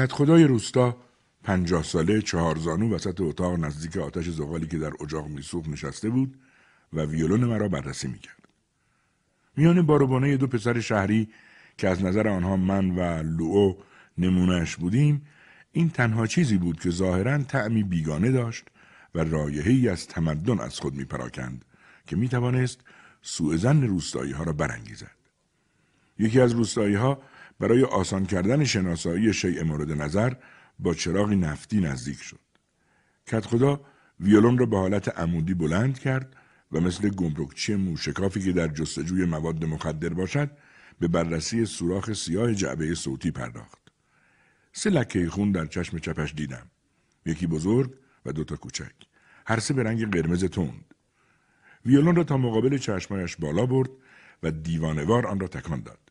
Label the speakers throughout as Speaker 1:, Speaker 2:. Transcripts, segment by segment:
Speaker 1: کت خدای روستا پنجاه ساله چهار زانو وسط اتاق نزدیک آتش زغالی که در اجاق میسوخت نشسته بود و ویولون مرا بررسی می‌کرد. میان باروبانه دو پسر شهری که از نظر آنها من و لوو نمونهش بودیم این تنها چیزی بود که ظاهرا طعمی بیگانه داشت و رایحه‌ای از تمدن از خود میپراکند که می‌توانست سوء زن روستایی ها را برانگیزد. یکی از روستایی ها برای آسان کردن شناسایی شیء مورد نظر با چراغی نفتی نزدیک شد. کت خدا ویولون را به حالت عمودی بلند کرد و مثل گمرکچی موشکافی که در جستجوی مواد مخدر باشد به بررسی سوراخ سیاه جعبه صوتی پرداخت. سه لکه خون در چشم چپش دیدم. یکی بزرگ و دوتا کوچک. هر سه به رنگ قرمز تند. ویولون را تا مقابل چشمایش بالا برد و دیوانوار آن را تکان داد.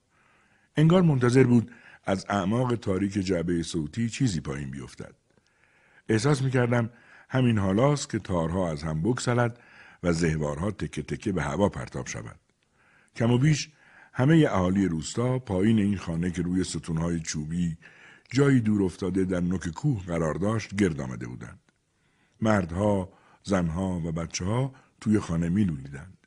Speaker 1: انگار منتظر بود از اعماق تاریک جعبه صوتی چیزی پایین بیفتد. احساس می کردم همین حالاست که تارها از هم بکسلد و زهوارها تکه تکه به هوا پرتاب شود. کم و بیش همه اهالی روستا پایین این خانه که روی ستونهای چوبی جایی دور افتاده در نوک کوه قرار داشت گرد آمده بودند. مردها، زنها و بچه ها توی خانه می لولیدند.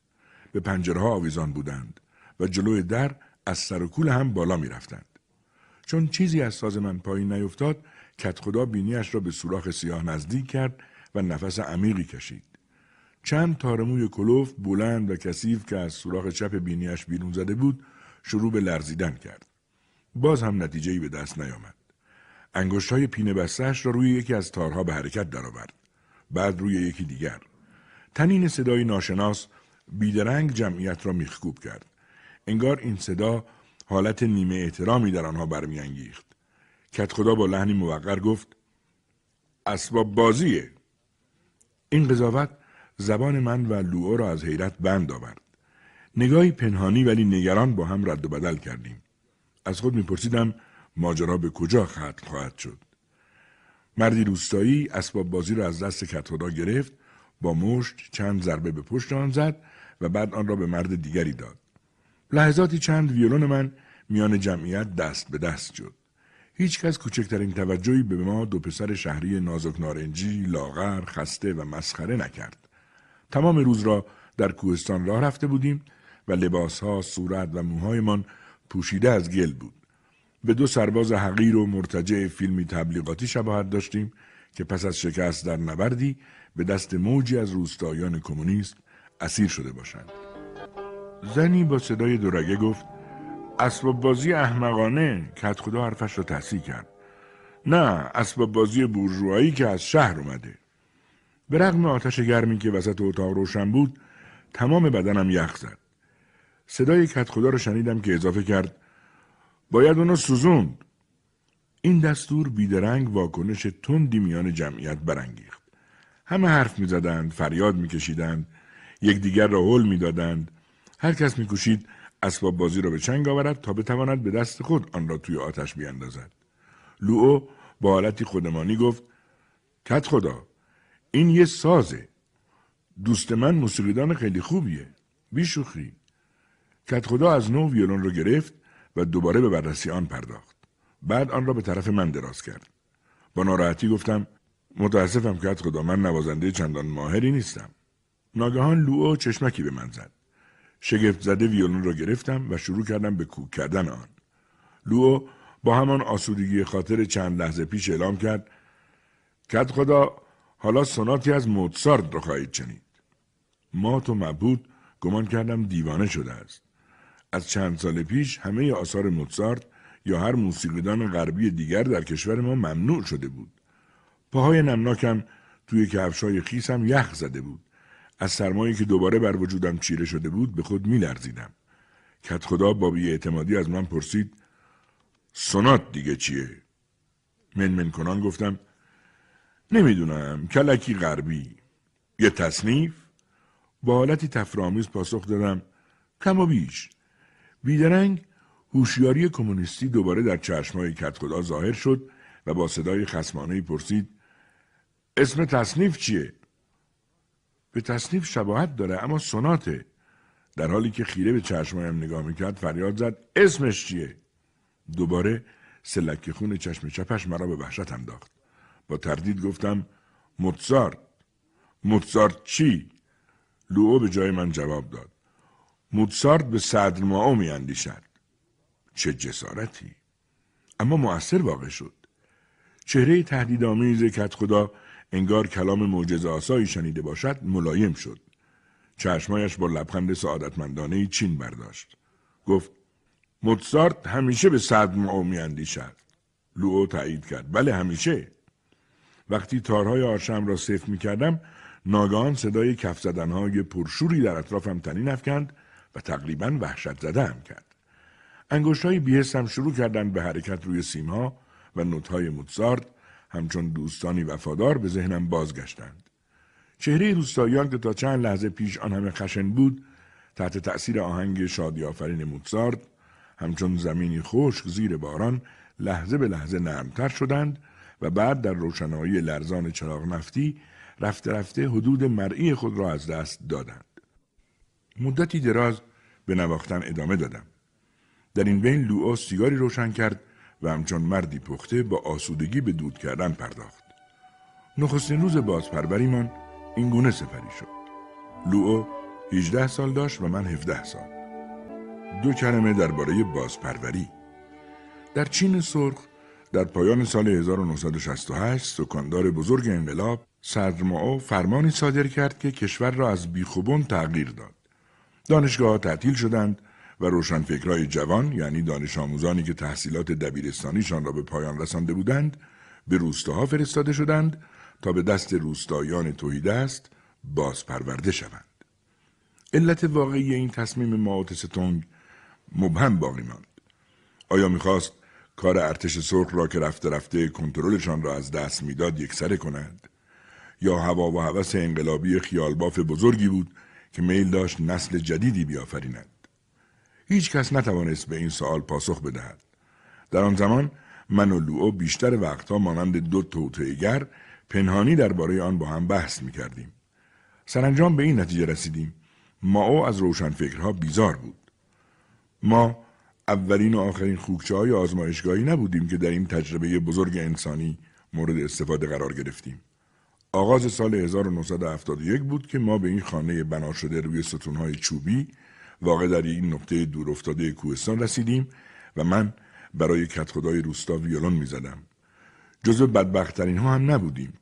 Speaker 1: به پنجره ها آویزان بودند و جلوی در از سر و کول هم بالا می رفتند. چون چیزی از ساز من پایین نیفتاد کت خدا بینیش را به سوراخ سیاه نزدیک کرد و نفس عمیقی کشید. چند تارموی کلوف بلند و کثیف که از سوراخ چپ بینیش بیرون زده بود شروع به لرزیدن کرد. باز هم نتیجهی به دست نیامد. انگشت های پینه بستش را روی یکی از تارها به حرکت درآورد. بعد روی یکی دیگر. تنین صدای ناشناس بیدرنگ جمعیت را میخکوب کرد. انگار این صدا حالت نیمه احترامی در آنها برمیانگیخت. کت خدا با لحنی موقر گفت اسباب بازیه. این قضاوت زبان من و لوئو را از حیرت بند آورد. نگاهی پنهانی ولی نگران با هم رد و بدل کردیم. از خود میپرسیدم ماجرا به کجا ختم خواهد شد. مردی روستایی اسباب بازی را از دست کتخدا گرفت با مشت چند ضربه به پشت آن زد و بعد آن را به مرد دیگری داد. لحظاتی چند ویولون من میان جمعیت دست به دست شد. هیچکس کوچکترین توجهی به ما دو پسر شهری نازک نارنجی، لاغر، خسته و مسخره نکرد. تمام روز را در کوهستان راه رفته بودیم و لباسها، صورت و موهایمان پوشیده از گل بود. به دو سرباز حقیر و مرتجع فیلمی تبلیغاتی شباهت داشتیم که پس از شکست در نبردی به دست موجی از روستایان کمونیست اسیر شده باشند. زنی با صدای دورگه گفت اسباب بازی احمقانه کت خدا حرفش را تحصیل کرد. نه اسباب بازی بورژوایی که از شهر اومده. به رغم آتش گرمی که وسط اتاق روشن بود تمام بدنم یخ زد. صدای کت خدا را شنیدم که اضافه کرد باید اونو سوزوند. این دستور بیدرنگ واکنش تندی میان جمعیت برانگیخت. همه حرف می‌زدند، فریاد میکشیدند، یکدیگر را حل می‌دادند. هر کس میکوشید اسباب بازی را به چنگ آورد تا بتواند به دست خود آن را توی آتش بیاندازد. لوئو با حالتی خودمانی گفت کت خدا این یه سازه. دوست من موسیقیدان خیلی خوبیه. بیشوخی. کت خدا از نو ویولون را گرفت و دوباره به بررسی آن پرداخت. بعد آن را به طرف من دراز کرد. با ناراحتی گفتم متاسفم که خدا من نوازنده چندان ماهری نیستم. ناگهان لوئو چشمکی به من زد. شگفت زده ویولون را گرفتم و شروع کردم به کوک کردن آن. لوئو با همان آسودگی خاطر چند لحظه پیش اعلام کرد کت خدا حالا سناتی از موتسارد را خواهید شنید. مات و مبهود گمان کردم دیوانه شده است. از چند سال پیش همه آثار موتسارت یا هر موسیقیدان غربی دیگر در کشور ما ممنوع شده بود. پاهای نمناکم توی کفشای خیسم یخ زده بود. از سرمایی که دوباره بر وجودم چیره شده بود به خود می لرزیدم. کت خدا با اعتمادی از من پرسید سونات دیگه چیه؟ من کنان گفتم نمی‌دونم کلکی غربی یه تصنیف؟ با حالتی تفرامیز پاسخ دادم کم و بیش بیدرنگ هوشیاری کمونیستی دوباره در چشمای کت خدا ظاهر شد و با صدای خسمانه پرسید اسم تصنیف چیه؟ به تصنیف شباهت داره اما سوناته. در حالی که خیره به چشمایم نگاه می‌کرد فریاد زد اسمش چیه؟ دوباره سلک خون چشم چپش مرا به وحشت انداخت. با تردید گفتم موتسارت. موتسارت چی؟ لوو به جای من جواب داد. موتسارت به صدر ما می اندیشد چه جسارتی. اما مؤثر واقع شد. چهره تهدیدآمیز کت خدا انگار کلام معجزه آسایی شنیده باشد ملایم شد. چشمایش با لبخند سعادتمندانه چین برداشت. گفت موتسارت همیشه به صدر او میاندیشد لوو تایید کرد. بله همیشه. وقتی تارهای آرشم را صفر می کردم ناگهان صدای کف زدنهای پرشوری در اطرافم تنین افکند و تقریبا وحشت زده هم کرد. انگشت های بیهستم شروع کردند به حرکت روی سیمها و نوتهای موتسارت همچون دوستانی وفادار به ذهنم بازگشتند. چهره روستاییان که تا چند لحظه پیش آن همه خشن بود تحت تأثیر آهنگ شادی آفرین موتسارت همچون زمینی خشک زیر باران لحظه به لحظه نرمتر شدند و بعد در روشنایی لرزان چراغ نفتی رفته رفته حدود مرئی خود را از دست دادند. مدتی دراز به نواختن ادامه دادم. در این بین لوئو سیگاری روشن کرد و همچون مردی پخته با آسودگی به دود کردن پرداخت. نخستین روز بازپروریمان این گونه سپری شد. لوئو 18 سال داشت و من 17 سال. دو کلمه درباره بازپروری. در چین سرخ در پایان سال 1968 سکاندار بزرگ انقلاب صدر فرمانی صادر کرد که کشور را از بیخوبون تغییر داد. دانشگاه تعطیل شدند و روشنفکرهای جوان یعنی دانش آموزانی که تحصیلات دبیرستانیشان را به پایان رسانده بودند به روستاها فرستاده شدند تا به دست روستایان توحیدست باز پرورده شوند. علت واقعی این تصمیم ماوت ستونگ مبهم باقی ماند. آیا می‌خواست کار ارتش سرخ را که رفته رفته کنترلشان را از دست می‌داد یکسره کند یا هوا و هوس انقلابی خیالباف بزرگی بود که میل داشت نسل جدیدی بیافریند هیچ کس نتوانست به این سوال پاسخ بدهد در آن زمان من و لوئو بیشتر وقتها مانند دو توطئهگر پنهانی درباره آن با هم بحث می کردیم. سرانجام به این نتیجه رسیدیم ما او از روشنفکرها بیزار بود. ما اولین و آخرین خوکچه های آزمایشگاهی نبودیم که در این تجربه بزرگ انسانی مورد استفاده قرار گرفتیم. آغاز سال 1971 بود که ما به این خانه بنا شده روی ستونهای چوبی واقع در این نقطه دور افتاده کوهستان رسیدیم و من برای کت خدای روستا ویولون می زدم. جزو بدبختترین ها هم نبودیم.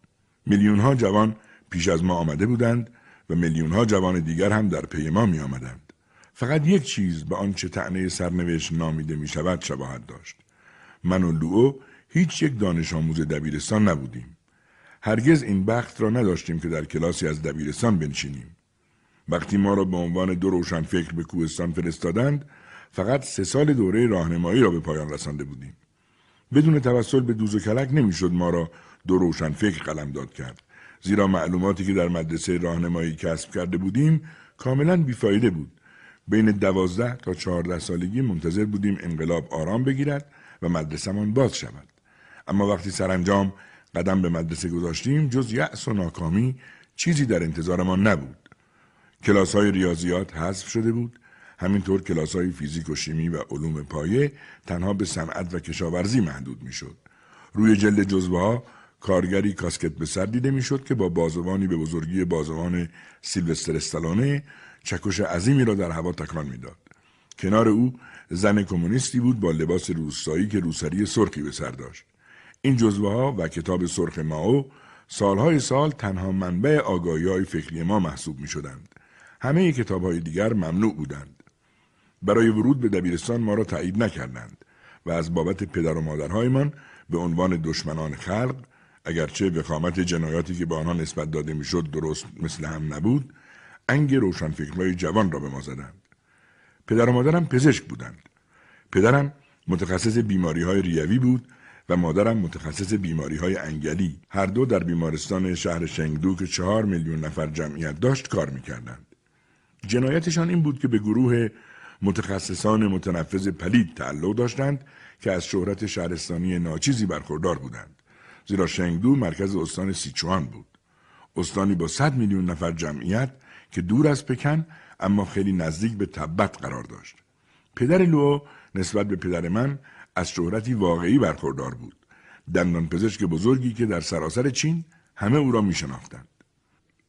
Speaker 1: میلیون ها جوان پیش از ما آمده بودند و میلیون ها جوان دیگر هم در پی ما می آمدند. فقط یک چیز به آنچه تعنی سرنوشت نامیده می شود شباهت داشت. من و لوئو هیچ یک دانش آموز دبیرستان نبودیم. هرگز این بخت را نداشتیم که در کلاسی از دبیرستان بنشینیم. وقتی ما را به عنوان دو روشن فکر به کوهستان فرستادند فقط سه سال دوره راهنمایی را به پایان رسانده بودیم. بدون توسل به دوز و کلک نمی‌شد ما را دو روشن فکر قلم داد کرد. زیرا معلوماتی که در مدرسه راهنمایی کسب کرده بودیم کاملا بیفایده بود بین دوازده تا چهارده سالگی منتظر بودیم انقلاب آرام بگیرد و مدرسهمان باز شود. اما وقتی سرانجام قدم به مدرسه گذاشتیم جز یأس و ناکامی چیزی در انتظارمان نبود. کلاس های ریاضیات حذف شده بود همینطور کلاس های فیزیک و شیمی و علوم پایه تنها به صنعت و کشاورزی محدود می‌شد. روی جلد جزوه ها کارگری کاسکت به سر دیده می‌شد که با بازوانی به بزرگی بازوان سیلوستر استالانه چکش عظیمی را در هوا تکان می‌داد. کنار او زن کمونیستی بود با لباس روستایی که روسری سرخی به سر داشت. این جزوه ها و کتاب سرخ ماو سالهای سال تنها منبع آگاهی های فکری ما محسوب می شدند. همه کتاب های دیگر ممنوع بودند. برای ورود به دبیرستان ما را تایید نکردند و از بابت پدر و مادرهایمان به عنوان دشمنان خلق اگرچه وخامت جنایاتی که به آنها نسبت داده می‌شد درست مثل هم نبود انگ روشنفکرهای جوان را به ما زدند. پدر و مادرم پزشک بودند. پدرم متخصص بیماری های ریوی بود و مادرم متخصص بیماری های انگلی هر دو در بیمارستان شهر شنگدو که چهار میلیون نفر جمعیت داشت کار می‌کردند. جنایتشان این بود که به گروه متخصصان متنفذ پلید تعلق داشتند که از شهرت شهرستانی ناچیزی برخوردار بودند. زیرا شنگدو مرکز استان سیچوان بود. استانی با 100 میلیون نفر جمعیت که دور از پکن اما خیلی نزدیک به تبت قرار داشت. پدر لو نسبت به پدر من از شهرتی واقعی برخوردار بود دندان پزشک بزرگی که در سراسر چین همه او را می شناختند.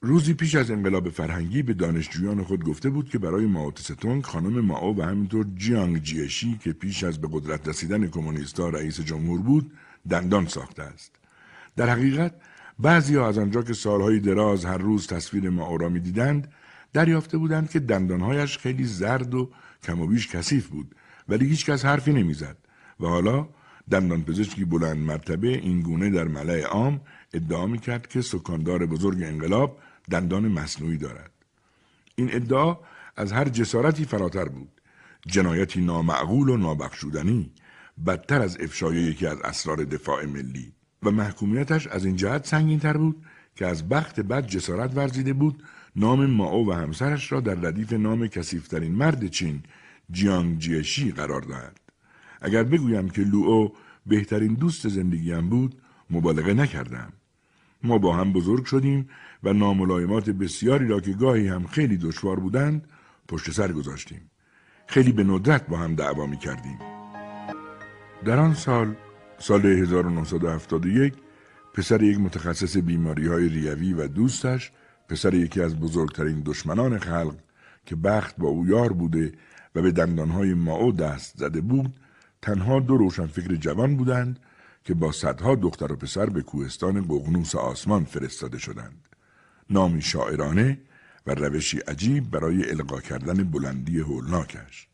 Speaker 1: روزی پیش از انقلاب فرهنگی به دانشجویان خود گفته بود که برای ماو خانم ماو و همینطور جیانگ جیشی که پیش از به قدرت رسیدن کمونیستا رئیس جمهور بود دندان ساخته است. در حقیقت بعضی ها از آنجا که سالهای دراز هر روز تصویر ماو را می‌دیدند دریافته بودند که دندانهایش خیلی زرد و کم و بیش کثیف بود ولی هیچکس حرفی نمی‌زد و حالا دندان پزشکی بلند مرتبه این گونه در ملع عام ادعا می کرد که سکاندار بزرگ انقلاب دندان مصنوعی دارد. این ادعا از هر جسارتی فراتر بود. جنایتی نامعقول و نابخشودنی بدتر از افشای یکی از اسرار دفاع ملی و محکومیتش از این جهت سنگین تر بود که از بخت بد جسارت ورزیده بود نام ماو و همسرش را در ردیف نام کسیفترین مرد چین جیانگ جیشی قرار دهد. اگر بگویم که لوو بهترین دوست زندگیم بود مبالغه نکردم. ما با هم بزرگ شدیم و ناملایمات بسیاری را که گاهی هم خیلی دشوار بودند پشت سر گذاشتیم. خیلی به ندرت با هم دعوا می کردیم. در آن سال سال 1971 پسر یک متخصص بیماری های ریوی و دوستش پسر یکی از بزرگترین دشمنان خلق که بخت با او یار بوده و به دندانهای ماو دست زده بود تنها دو روشنفکر جوان بودند که با صدها دختر و پسر به کوهستان قغنوس آسمان فرستاده شدند. نامی شاعرانه و روشی عجیب برای القا کردن بلندی هولناکش.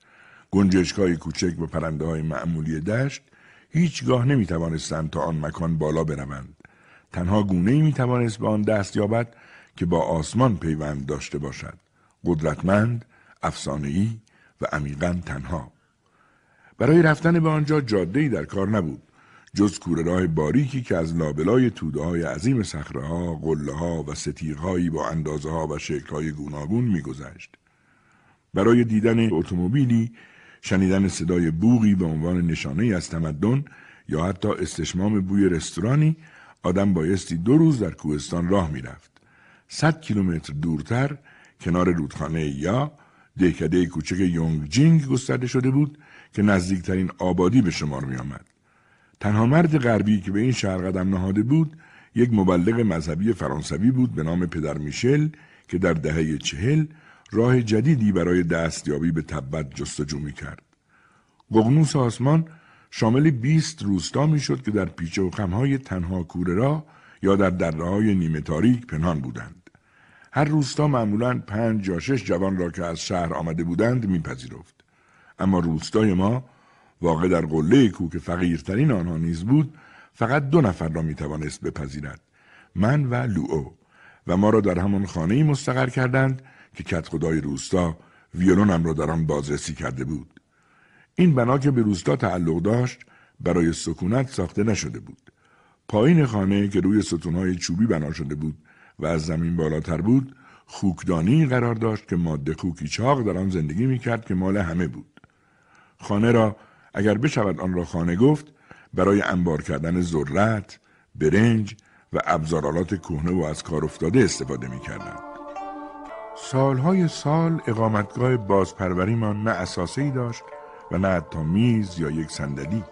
Speaker 1: گنجشکای کوچک و پرنده های معمولی دشت هیچگاه نمی توانستند تا آن مکان بالا بروند. تنها گونه ای می توانست به آن دست یابد که با آسمان پیوند داشته باشد. قدرتمند، افسانه‌ای و عمیقا تنها. برای رفتن به آنجا جاده در کار نبود. جز کوره راه باریکی که از لابلای توده های عظیم سخره ها، قله ها و ستیرهایی با اندازه ها و شکل های گوناگون میگذشت. برای دیدن اتومبیلی، شنیدن صدای بوغی به عنوان نشانه از تمدن یا حتی استشمام بوی رستورانی آدم بایستی دو روز در کوهستان راه می‌رفت. صد کیلومتر دورتر کنار رودخانه یا دهکده کوچک یونگ جینگ گسترده شده بود که نزدیکترین آبادی به شمار می آمد. تنها مرد غربی که به این شهر قدم نهاده بود یک مبلغ مذهبی فرانسوی بود به نام پدر میشل که در دهه چهل راه جدیدی برای دستیابی به تبت جستجو می کرد. قغنوس آسمان شامل 20 روستا می شد که در پیچه و خمهای تنها کوره را یا در دره های نیمه تاریک پنهان بودند. هر روستا معمولا پنج یا شش جوان را که از شهر آمده بودند میپذیرفت. اما روستای ما واقع در قله کو که فقیرترین آنها نیز بود فقط دو نفر را می‌توانست بپذیرد من و لوئو. و ما را در همان خانه ای مستقر کردند که کت خدای روستا ویولونم را در آن بازرسی کرده بود. این بنا که به روستا تعلق داشت برای سکونت ساخته نشده بود. پایین خانه که روی ستونهای چوبی بنا شده بود و از زمین بالاتر بود خوکدانی قرار داشت که ماده خوکی چاق در آن زندگی می‌کرد که مال همه بود. خانه را اگر بشود آن را خانه گفت برای انبار کردن ذرت، برنج و ابزارالات کهنه و از کار افتاده استفاده می کردن. سالهای سال اقامتگاه بازپروریمان نه اساسه داشت و نه حتی میز یا یک صندلی.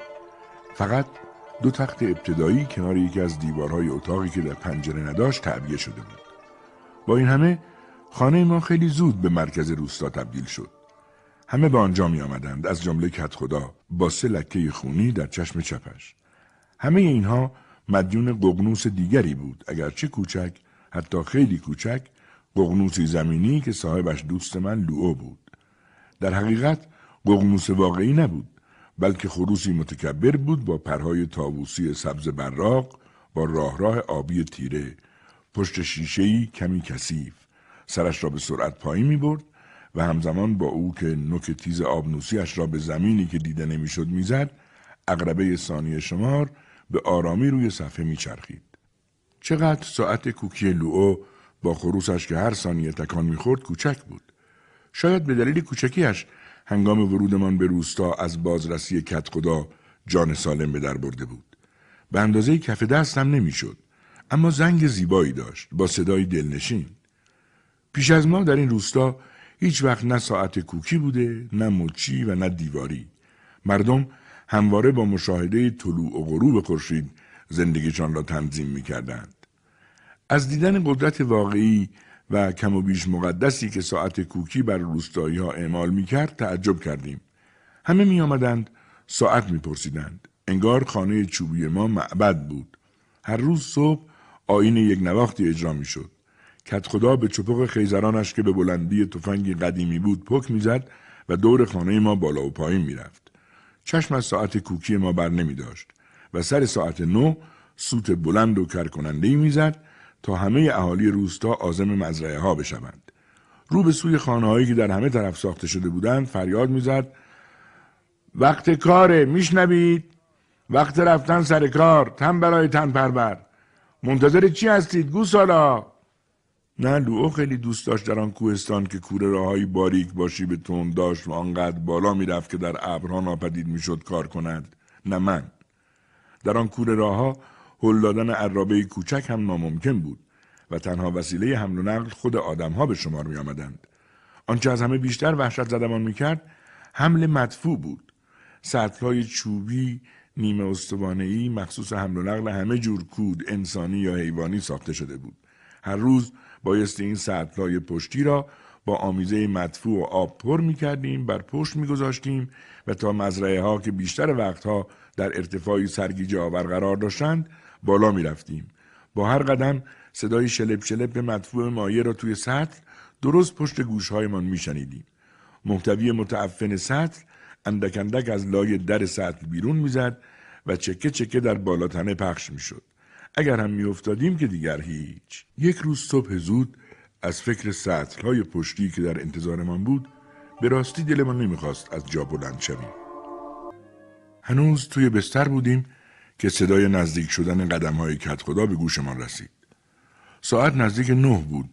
Speaker 1: فقط دو تخت ابتدایی کنار یکی از دیوارهای اتاقی که در پنجره نداشت تعبیه شده بود. با این همه خانه ما خیلی زود به مرکز روستا تبدیل شد. همه به آنجا می آمدند از جمله کت خدا با سه لکه خونی در چشم چپش. همه اینها مدیون قغنوس دیگری بود اگرچه کوچک حتی خیلی کوچک قغنوسی زمینی که صاحبش دوست من لوو بود. در حقیقت قغنوس واقعی نبود بلکه خروسی متکبر بود با پرهای تابوسی سبز براق با راه راه آبی تیره. پشت شیشهی کمی کثیف. سرش را به سرعت پایین می برد و همزمان با او که نوک تیز آبنوسیش را به زمینی که دیده نمی‌شد می‌زد اقربه ثانیه شمار به آرامی روی صفحه میچرخید. چقدر ساعت کوکی لوئو با خروسش که هر ثانیه تکان می‌خورد کوچک بود. شاید به دلیل کوچکیش هنگام ورودمان به روستا از بازرسی کت خدا جان سالم به در برده بود. به اندازه کف دستم نمی‌شد اما زنگ زیبایی داشت با صدای دلنشین. پیش از ما در این روستا هیچ وقت نه ساعت کوکی بوده نه مچی و نه دیواری مردم همواره با مشاهده طلوع و غروب خورشید زندگیشان را تنظیم می کردند. از دیدن قدرت واقعی و کم و بیش مقدسی که ساعت کوکی بر روستایی ها اعمال می کرد تعجب کردیم. همه می آمدند ساعت می پرسیدند. انگار خانه چوبی ما معبد بود. هر روز صبح آین یک نواختی اجرا می شد. کت خدا به چپق خیزرانش که به بلندی تفنگی قدیمی بود پک می‌زد و دور خانه ما بالا و پایین می‌رفت. چشم از ساعت کوکی ما بر نمی داشت و سر ساعت نو سوت بلند و کرکننده می‌زد تا همه اهالی روستا آزم مزرعه ها بشوند. رو به سوی خانه هایی که در همه طرف ساخته شده بودند فریاد می‌زد وقت کاره میشنوید وقت رفتن سر کار تن برای تن پربر منتظر چی هستید گوسالا نه لوو خیلی دوست داشت در آن کوهستان که کوره راههایی باریک باشی به تون داشت و آنقدر بالا می‌رفت که در ابرها ناپدید می‌شد کار کند نه من در آن کوره راهها هل دادن عرابه کوچک هم ناممکن بود و تنها وسیله حمل و نقل خود آدمها به شمار می آمدند. آنچه از همه بیشتر وحشت زدمان می کرد حمل مدفوع بود. سطلهای چوبی نیمه استوانهای مخصوص حمل و نقل همه جور کود انسانی یا حیوانی ساخته شده بود. هر روز بایستی این سطلهای پشتی را با آمیزه مدفوع و آب پر می کردیم بر پشت می گذاشتیم و تا مزرعه ها که بیشتر وقتها در ارتفاعی سرگیجه آور قرار داشتند بالا می رفتیم. با هر قدم صدای شلپ شلپ مدفوع مایه را توی سطل درست پشت گوشهایمان می شنیدیم. محتوی متعفن سطل اندک اندک از لای در سطل بیرون می‌زد و چکه چکه در بالاتنه پخش می‌شد. اگر هم میافتادیم که دیگر هیچ. یک روز صبح زود از فکر سطل های پشتی که در انتظارمان بود به راستی دلمان نمی‌خواست از جا بلند شویم. هنوز توی بستر بودیم که صدای نزدیک شدن قدم های کت خدا به گوشمان رسید. ساعت نزدیک نه بود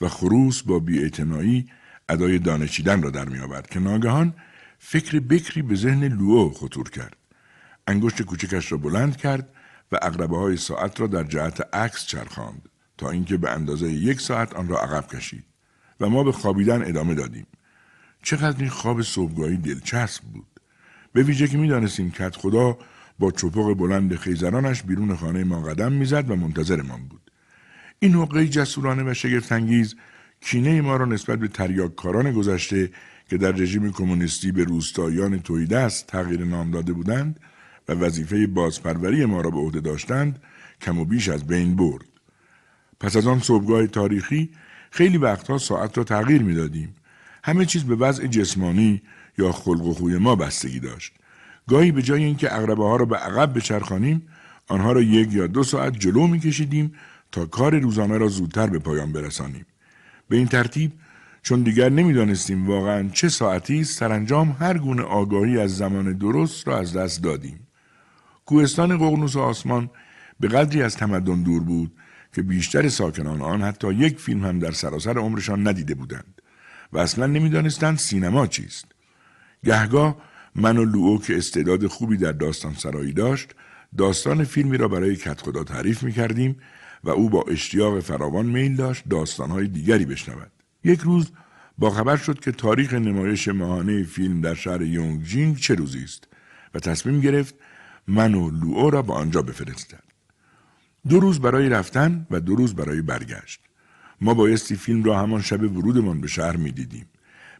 Speaker 1: و خروس با بیاعتنایی ادای دانشیدن را در می آورد که ناگهان فکر بکری به ذهن لوو خطور کرد. انگشت کوچکش را بلند کرد و اقربه های ساعت را در جهت عکس چرخاند تا اینکه به اندازه یک ساعت آن را عقب کشید و ما به خوابیدن ادامه دادیم. چقدر این خواب صبحگاهی دلچسب بود. به ویژه که می‌دانستیم کت خدا با چپق بلند خیزرانش بیرون خانه ما قدم می‌زد و منتظرمان بود. این حقه جسورانه و شگفتانگیز کینه ما را نسبت به تریاککاران گذشته که در رژیم کمونیستی به روستاییان تویدست تغییر نام داده بودند و وظیفه بازپروری ما را به عهده داشتند کم و بیش از بین برد. پس از آن صبحگاه تاریخی خیلی وقتها ساعت را تغییر می‌دادیم. همه چیز به وضع جسمانی یا خلق و خوی ما بستگی داشت. گاهی به جای اینکه اقربه ها را به عقب بچرخانیم آنها را یک یا دو ساعت جلو میکشیدیم تا کار روزانه را زودتر به پایان برسانیم. به این ترتیب چون دیگر نمی‌دانستیم واقعا چه ساعتی است سرانجام هر گونه آگاهی از زمان درست را از دست دادیم. کوهستان ققنوس آسمان به قدری از تمدن دور بود که بیشتر ساکنان آن حتی یک فیلم هم در سراسر عمرشان ندیده بودند و اصلا نمی‌دانستند سینما چیست. گهگاه من و لوو که استعداد خوبی در داستان سرایی داشت داستان فیلمی را برای کت خدا تعریف می کردیم و او با اشتیاق فراوان میل داشت داستانهای دیگری بشنود. یک روز با خبر شد که تاریخ نمایش ماهانه فیلم در شهر یونگجینگ چه روزی است و تصمیم گرفت من و لوئو را به آنجا بفرستد. دو روز برای رفتن و دو روز برای برگشت. ما بایستی فیلم را همان شب ورودمان به شهر می دیدیم.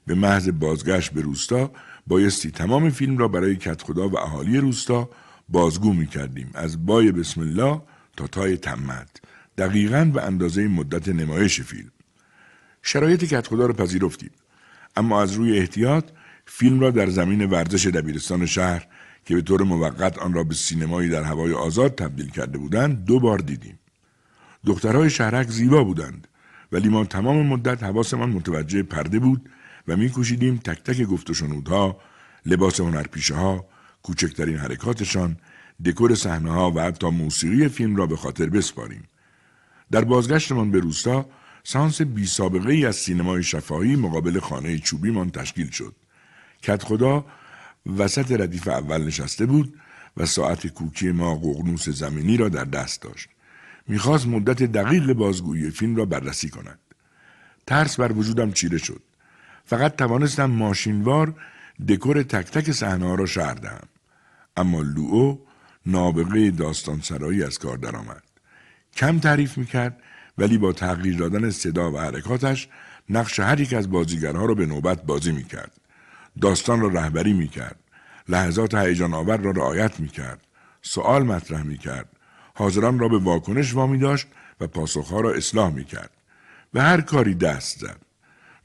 Speaker 1: به محض بازگشت به روستا بایستی تمام فیلم را برای کت خدا و اهالی روستا بازگو می کردیم. از بای بسم الله تا تای تمت. دقیقا به اندازه مدت نمایش فیلم. شرایط کت خدا را پذیرفتیم. اما از روی احتیاط فیلم را در زمین ورزش دبیرستان شهر که به طور موقت آن را به سینمایی در هوای آزاد تبدیل کرده بودند دو بار دیدیم. دخترهای شهرک زیبا بودند ولی ما تمام مدت حواسمان متوجه پرده بود و میکوشیدیم تک تک گفت و شنودها، لباس هنرپیشه ها، کوچکترین حرکاتشان، دکور صحنه ها و حتی موسیقی فیلم را به خاطر بسپاریم. در بازگشتمان به روستا سانس بی سابقه ای از سینمای شفاهی مقابل خانه چوبیمان تشکیل شد. کت خدا وسط ردیف اول نشسته بود و ساعت کوکی ما قغنوس زمینی را در دست داشت. می‌خواست مدت دقیق بازگویی فیلم را بررسی کند. ترس بر وجودم چیره شد. فقط توانستم ماشینوار دکور تک تک صحنه را شهر دهم. اما لوو نابغه داستان سرایی از کار درآمد. کم تعریف می‌کرد ولی با تغییر دادن صدا و حرکاتش نقش هر یک از بازیگرها را به نوبت بازی می‌کرد. داستان را رهبری می‌کرد. لحظات هیجان آور را رعایت می‌کرد. سوال مطرح می‌کرد. حاضران را به واکنش وامی داشت و پاسخها را اصلاح می‌کرد. به هر کاری دست زد.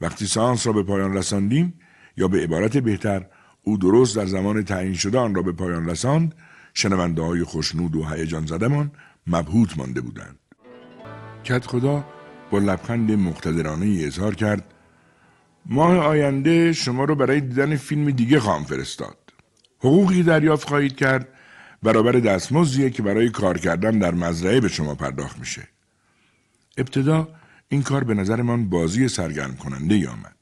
Speaker 1: وقتی سانس را به پایان رساندیم یا به عبارت بهتر او درست در زمان تعیین شده آن را به پایان رساند شنونده های خوشنود و هیجان زدمان مبهوت مانده بودند. کت خدا با لبخند مقتدرانه اظهار کرد ماه آینده شما رو برای دیدن فیلم دیگه خواهم فرستاد. حقوقی دریافت خواهید کرد برابر دستمزدیه که برای کار کردن در مزرعه به شما پرداخت میشه. ابتدا این کار به نظرمان بازی سرگرم کننده آمد.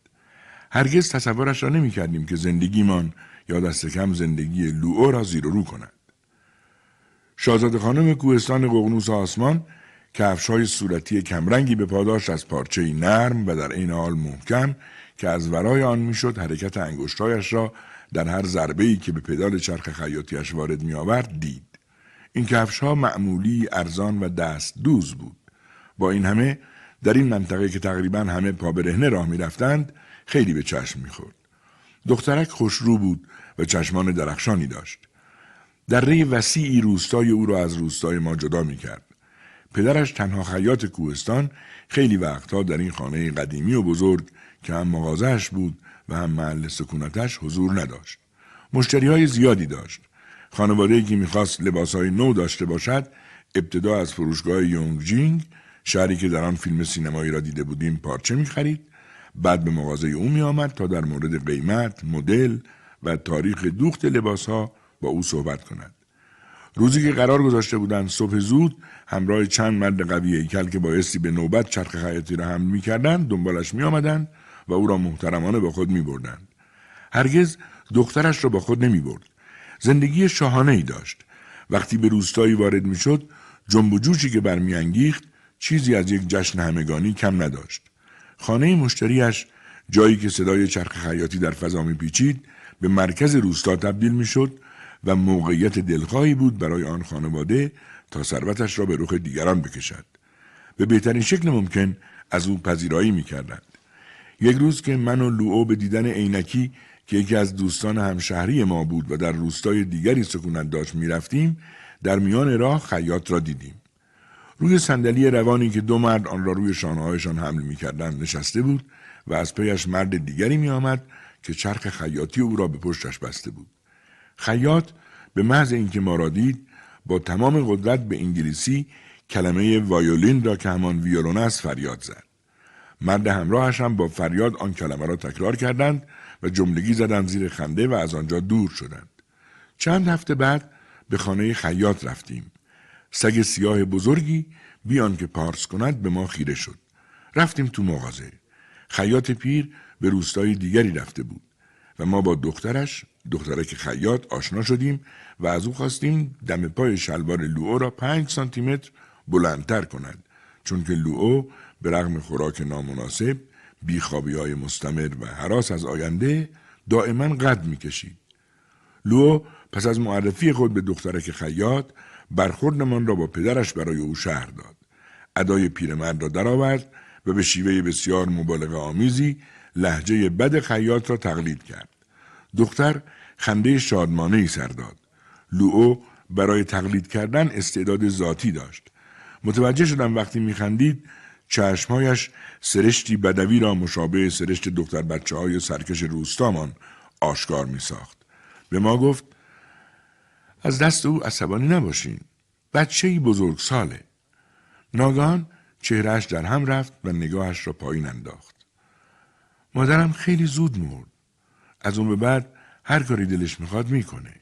Speaker 1: هرگز تصورش را نمی کردیم که زندگیمان یا دست کم زندگی لوئو را زیر رو کند. شاهزاده خانم کوهستان ققنوس آسمان کفش های صورتی کمرنگی به پاداش از پارچه نرم و در عین حال محکم که از ورای آن می‌شد حرکت انگشتهایش را در هر ضربه ای که به پدال چرخ خیاطیش وارد می آورد دید. این کفش ها معمولی، ارزان و دست دوز بود. با این همه در این منطقه که تقریبا همه پا برهنه راه می رفتند خیلی به چشم می خورد. دخترک خوشرو بود و چشمان درخشانی داشت. در ری وسیعی روستای او را از روستای ما جدا می کرد. پدرش تنها خیاط کوهستان خیلی وقتها در این خانه قدیمی و بزرگ که هم مغازهش بود و هم محل سکونتش حضور نداشت. مشتری های زیادی داشت. خانواده که می‌خواست لباس های نو داشته باشد ابتدا از فروشگاه یونگ جینگ شهری که در آن فیلم سینمایی را دیده بودیم پارچه می‌خرید بعد به مغازه او می آمد تا در مورد قیمت، مدل و تاریخ دوخت لباس ها با او صحبت کند. روزی که قرار گذاشته بودند صبح زود همراه چند مرد قوی ایکل که بایستی به نوبت چرخ خیاطی را حمل می‌کردند دنبالش می آمدند و او را محترمانه با خود می بردند. هرگز دخترش را با خود نمی برد. زندگی شاهانه ای داشت. وقتی به روستایی وارد می شد جنب و جوشی که برمیانگیخت چیزی از یک جشن همگانی کم نداشت. خانه مشتریش جایی که صدای چرخ خیاطی در فضا میپیچید به مرکز روستا تبدیل می‌شد و موقعیت دلخواهی بود برای آن خانواده تا ثروتش را به رخ دیگران بکشد به بهترین شکل ممکن از او پذیرایی می‌کردند یک روز که من و لوئو به دیدن عینکی که یکی از دوستان همشهری ما بود و در روستای دیگری سکونت داشت می‌رفتیم در میان راه خیاط را دیدیم. روی صندلی روانی که دو مرد آن را روی شانههایشان حمل می‌کردند نشسته بود و از پیش مرد دیگری میآمد که چرخ خیاطی او را به پشتش بسته بود. خیاط به محض اینکه ما را دید با تمام قدرت به انگلیسی کلمه وایولین را که همان ویولون است فریاد زد. مرد همراهش هم با فریاد آن کلمه را تکرار کردند و جملگی زدند زیر خنده و از آنجا دور شدند چند هفته بعد به خانه خیاط رفتیم سگ سیاه بزرگی بیان که پارس کند به ما خیره شد. رفتیم تو مغازه. خیاط پیر به روستای دیگری رفته بود و ما با دخترش دخترک خیاط آشنا شدیم و از او خواستیم دم پای شلوار لوئو را پنج سانتیمتر بلندتر کند چون که لوئو به رغم خوراک نامناسب بیخوابی های مستمر و حراس از آینده دائما قد می‌کشید. لوئو پس از معرفی خود به دخترک خیاط برخوردمان را با پدرش برای او شهر داد. ادای پیرمرد را درآورد و به شیوه بسیار مبالغه آمیزی لحجه بد خیاط را تقلید کرد. دختر خنده شادمانه ای سر داد. لوئو برای تقلید کردن استعداد ذاتی داشت. متوجه شدم وقتی میخندید چشمهایش سرشتی بدوی را مشابه سرشت دختر بچه های سرکش روستامان آشکار می ساخت. به ما گفت از دست او عصبانی نباشین. بچه ای بزرگ ساله. ناگهان چهرهش در هم رفت و نگاهش را پایین انداخت. مادرم خیلی زود مرد. از اون به بعد هر کاری دلش می‌خواد می‌کنه.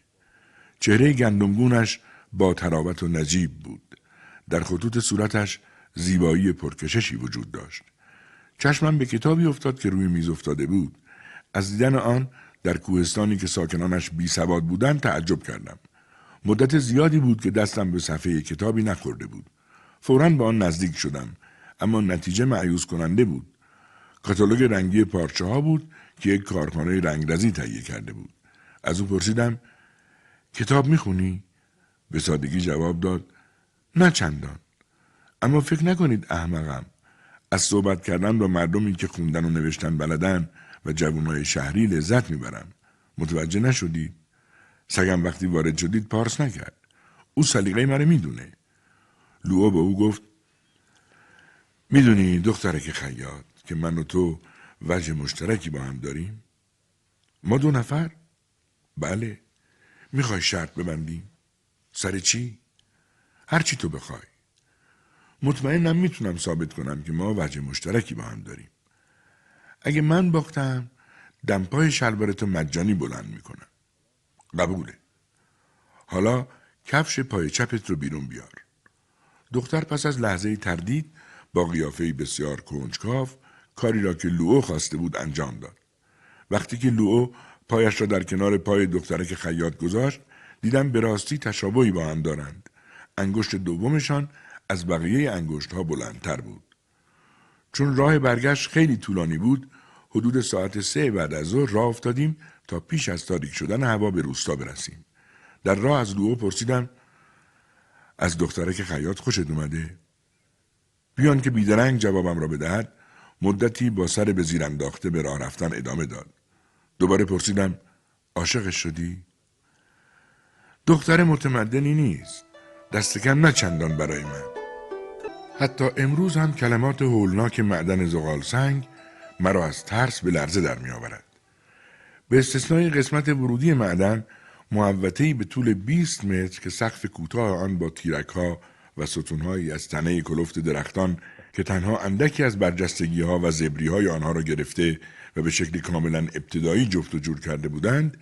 Speaker 1: چهره گندمگونش با تراوت و نجیب بود. در خطوط صورتش زیبایی پرکششی وجود داشت. چشمم به کتابی افتاد که روی میز افتاده بود. از دیدن آن در کوهستانی که ساکنانش بی سواد بودند تعجب کردم. مدت زیادی بود که دستم به صفحه کتابی نخورده بود. فورا به آن نزدیک شدم اما نتیجه معیوز کننده بود. کاتالوگ رنگی پارچه ها بود که یک کارخانه رنگرزی تهیه کرده بود. از او پرسیدم کتاب می‌خونی؟ به سادگی جواب داد نه چندان. اما فکر نکنید احمقم. از صحبت کردن با مردمی که خوندن و نوشتن بلدن و جوانای شهری لذت می‌برم. متوجه نشدید؟ سگم وقتی وارد شدید پارس نکرد. او سلیقه مرا می‌دونه. لوو به او گفت می‌دونی دخترک خیاط که من و تو وجه مشترکی با هم داریم؟ ما دو نفر؟ بله می‌خوای شرط ببندیم؟ سر چی؟ هرچی تو بخوای مطمئنم می‌تونم ثابت کنم که ما وجه مشترکی با هم داریم. اگه من باختم دمپای شلوارتو مجانی بلند می‌کنم قبوله. حالا کفش پای چپت رو بیرون بیار. دختر پس از لحظه تردید با قیافه بسیار کنجکاو کاری را که لوو خواسته بود انجام داد. وقتی که لوو پایش را در کنار پای دخترک خیاط گذاشت دیدم به راستی تشابهی با هم دارند. انگشت دومشان از بقیه انگشت ها بلندتر بود. چون راه برگشت خیلی طولانی بود حدود ساعت سه بعد از ظهر راه افتادیم تا پیش از تاریک شدن هوا به روستا برسیم. در راه از لوو پرسیدم از دختره که خیاط خوشت اومده؟ بیان که بیدرنگ جوابم را بدهد مدتی با سر به زیر انداخته به راه رفتن ادامه داد. دوباره پرسیدم عاشقش شدی؟ دختر متمدنی نیست. دست کم نه چندان برای من. حتی امروز هم کلمات هولناک معدن زغال سنگ مرا از ترس به لرزه در می آورد. به استثنای قسمت ورودی معدن محوطه‌ای به طول 20 متر که سقف کوتاه آن با تیرک و ستونهایی از تنه کلفت درختان که تنها اندکی از برجستگی ها و زبری های آنها را گرفته و به شکل کاملا ابتدایی جفت و جور کرده بودند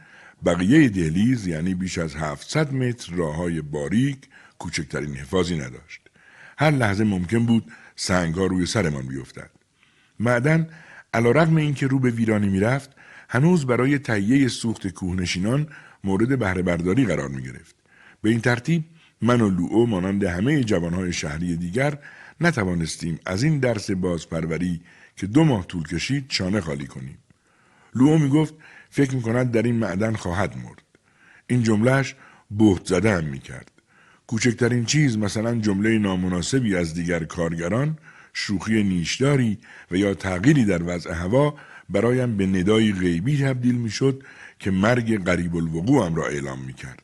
Speaker 1: بقیه دهلیز یعنی بیش از 700 متر راه های باریک کوچکترین حفاظی نداشت هر لحظه ممکن بود سنگ ها روی سرمان بیفتد معدن علا رقم این که رو به ویرانی می‌رفت هنوز برای تهیه سوخت کوهنشینان مورد بهره برداری قرار می گرفت. به این ترتیب من و لوئو مانند همه جوانهای شهری دیگر نتوانستیم از این درس بازپروری که دو ماه طول کشید شانه خالی کنیم. لوئو می گفت فکر می کند در این معدن خواهد مرد. این جملهش بهت زده هم می کرد. کوچکترین چیز مثلا جمله نامناسبی از دیگر کارگران شوخی نیشداری و یا تغییری در وضع هوا برایم به ندایی غیبی تبدیل می شد که مرگ قریب الوقوع هم را اعلام می کرد.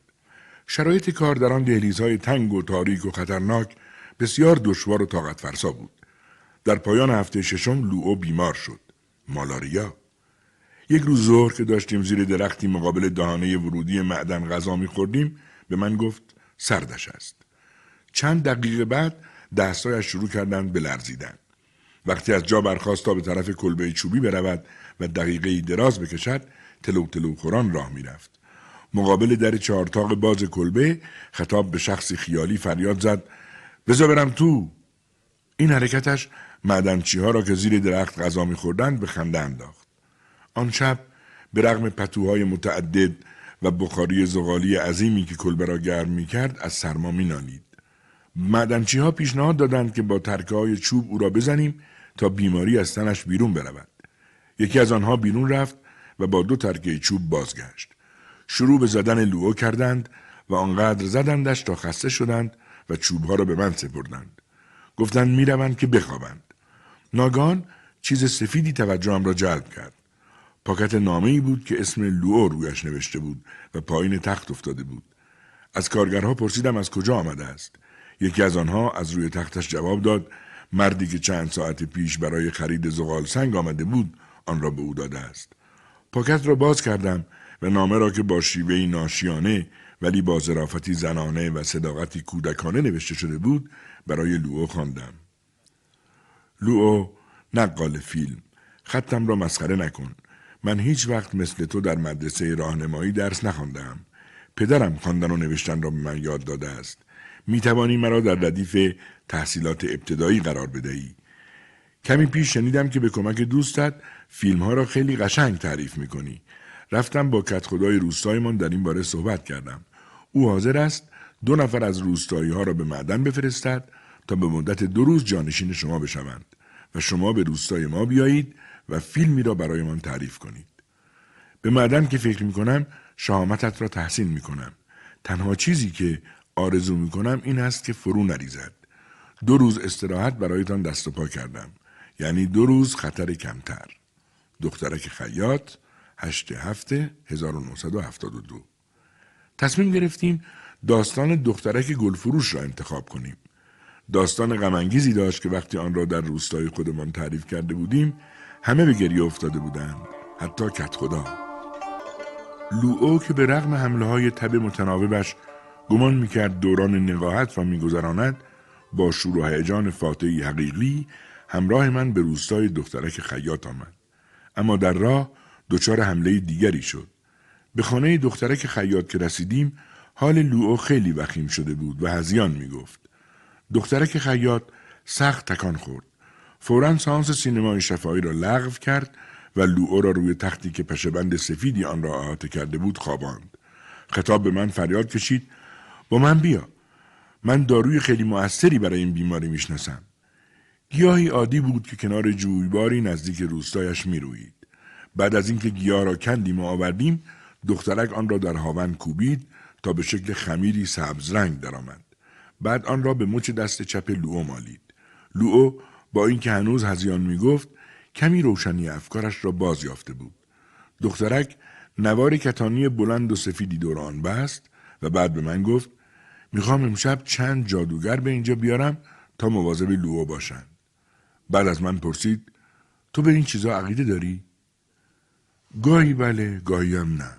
Speaker 1: شرایط کار در آن دهلیزهای تنگ و تاریک و خطرناک بسیار دشوار و طاقت فرسا بود. در پایان هفته ششم لوئو بیمار شد. مالاریا. یک روز ظهر که داشتیم زیر درختی مقابل دهانه ورودی معدن غذا میخوردیم به من گفت سردش است. چند دقیقه بعد دستایش شروع کردند به لرزیدن. وقتی از جا برخواست تا به طرف کلبه چوبی برود و دقیقه دراز بکشد تلو تلو خوران راه می‌رفت. مقابل در چهارتاق باز کلبه خطاب به شخصی خیالی فریاد زد بزا برم تو این حرکتش معدنچی ها را که زیر درخت غذا میخوردند به خنده انداخت آن شب به رغم پتوهای متعدد و بخاری زغالی عظیمی که کلبه را گرم می کرد از سرما می نالید. معدنچی ها پیشنهاد دادند که با ترکه های چوب او را بزنیم تا بیماری از تنش بیرون برود. یکی از آنها بیرون رفت و با دو ترکه چوب بازگشت. شروع به زدن لوو کردند و آنقدر زدندش تا خسته شدند و چوبها را به من سپردند. گفتند می‌روند که بخوابند. ناگان چیز سفیدی توجهم را جلب کرد. پاکت نامه ای بود که اسم لوو رویش نوشته بود و پایین تخت افتاده بود. از کارگرها پرسیدم از کجا آمده است. یکی از آنها از روی تختش جواب داد مردی که چند ساعت پیش برای خرید زغال سنگ آمده بود آن را به او داده است. پاکت را باز کردم و نامه را که با شیوهی ناشیانه ولی با ظرافتی زنانه و صداقتی کودکانه نوشته شده بود برای لوو خواندم. لوو نقال فیلم خطم را مسخره نکن من هیچ وقت مثل تو در مدرسه راهنمایی درس نخواندم پدرم خواندن و نوشتن را به من یاد داده است می توانی مرا در ردیف تحصیلات ابتدایی قرار بدهی کمی پیش شنیدم که به کمک دوستت فیلم ها را خیلی قشنگ تعریف می کنی. رفتم با کت خدای روستایمان در این باره صحبت کردم. او حاضر است دو نفر از روستایی ها را به معدن بفرستد تا به مدت دو روز جانشین شما بشوند و شما به روستای ما بیایید و فیلمی را برایمان تعریف کنید. به معدن که فکر می کنم شهامتت را تحسین می کنم. تنها چیزی که آرزو می کنم این است که فرو نریزد. دو روز استراحت برایتان دست و پا کردم. یعنی دو روز خطر کمتر. دخترک خیاط هشت هفته 1972 تصمیم گرفتیم داستان دخترک گلفروش را انتخاب کنیم. داستان غمانگیزی داشت که وقتی آن را در روستای خودمان تعریف کرده بودیم همه به گریه افتاده بودند حتی کت خدا. لوئو که به رغم حمله های تب متناوبش گمان می‌کرد دوران نقاهت را میگذراند با شور و هیجان فاتحی حقیقی همراه من به روستای دخترک خیاط آمد. اما در راه دچار حمله دیگری شد. به خانه دخترک خیاط که رسیدیم حال لوئو خیلی وخیم شده بود و هزیان می‌گفت. دخترک خیاط سخت تکان خورد. فورا سانس سینمای شفایی را لغو کرد و لوئو را روی تختی که پشبند سفیدی آن را احاطه کرده بود خواباند. خطاب به من فریاد کشید با من بیا من داروی خیلی موثری برای این بیماری می‌شناسم. گیاهی عادی بود که کنار جویباری نزدیک روستایش میرویید بعد از اینکه گیاه را کندیم و آوردیم دخترک آن را در هاون کوبید تا به شکل خمیری سبز رنگ درآمد. بعد آن را به مچ دست چپ لوئو مالید. لوئو با اینکه هنوز هزیان می‌گفت کمی روشنی افکارش را باز یافته بود. دخترک نوار کتانی بلند و سفیدی دور آن بست و بعد به من گفت می‌خوام امشب چند جادوگر به اینجا بیارم تا مواظب لوو باشند. بعد از من پرسید تو به این چیزا عقیده داری؟ گاهی بله گاهی هم نه.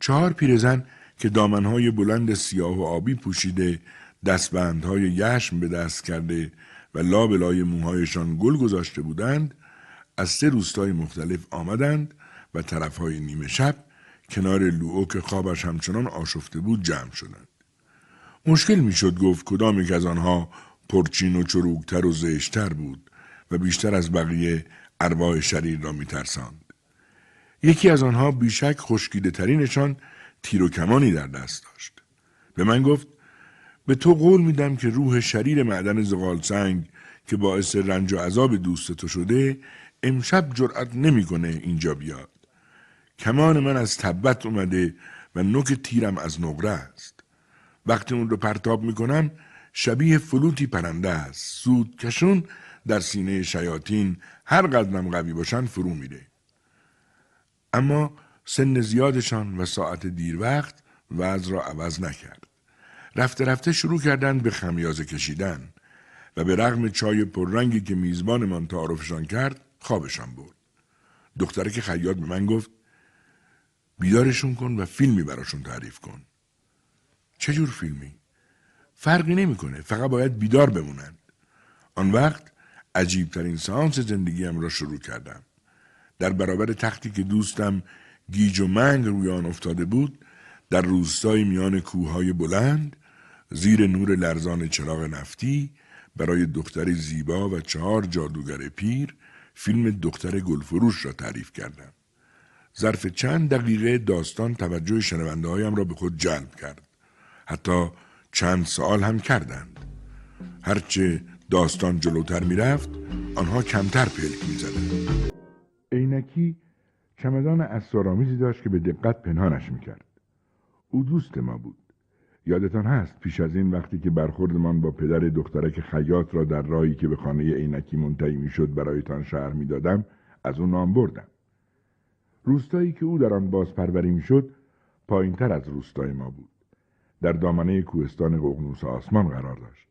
Speaker 1: چهار پیرزن که دامنهای بلند سیاه و آبی پوشیده دستبندهای یشم به دست کرده و لابلای موهایشان گل گذاشته بودند از سه روستای مختلف آمدند و طرفهای نیمه شب کنار لوئو که خوابش همچنان آشفته بود جمع شدند. مشکل می‌شد گفت کدام یک از آنها پرچین و چروکتر و زشتر بود و بیشتر از بقیه ارواح شریر را میترساند. یکی از آنها بیشک خشکیده ترینشان تیر و کمانی در دست داشت. به من گفت به تو قول میدم که روح شریر معدن زغال سنگ که باعث رنج و عذاب دوست تو شده امشب جرأت نمی‌کنه اینجا بیاد. کمان من از تبت اومده و نوک تیرم از نقره است. وقتی اون رو پرتاب می‌کنم شبیه فلوتی پرنده است. سود کشون در سینه شیاطین هر قدرم قوی باشن فرو میره. اما سن زیادشان و ساعت دیر وقت وضع را عوض نکرد. رفته رفته شروع کردند به خمیازه کشیدن و به رغم چای پررنگی که میزبانمان تعارفشان کرد خوابشان برد. دختره که خیاط به من گفت بیدارشون کن و فیلمی براشون تعریف کن. چه جور فیلمی؟ فرقی نمی‌کنه فقط باید بیدار بمونند. آن وقت عجیبترین سانس زندگیم را شروع کردم. در برابر تختی که دوستم گیج و منگ روی آن افتاده بود در روستای میان کوههای بلند زیر نور لرزان چراغ نفتی برای دختر زیبا و چهار جادوگر پیر فیلم دختر گلفروش را تعریف کردم. ظرف چند دقیقه داستان توجه شنونده هایم را به خود جلب کرد. حتی چند سال هم کردند. هرچه داستان جلوتر می رفت آنها کمتر پلک می زدند. عینکی چمدان اسرارآمیزی داشت که به دقت پنهانش می کرد. او دوست ما بود. یادتان هست پیش از این وقتی که برخوردمان با پدر دخترک خیاط را در راهی که به خانه عینکی منتهی می‌شد برایتان شهر می‌دادم از او نام بردم. روستایی که او در آن بازپروری می‌شد پایینتر از روستای ما بود. در دامنه کوهستان ققنوس آسمان قرار داشت.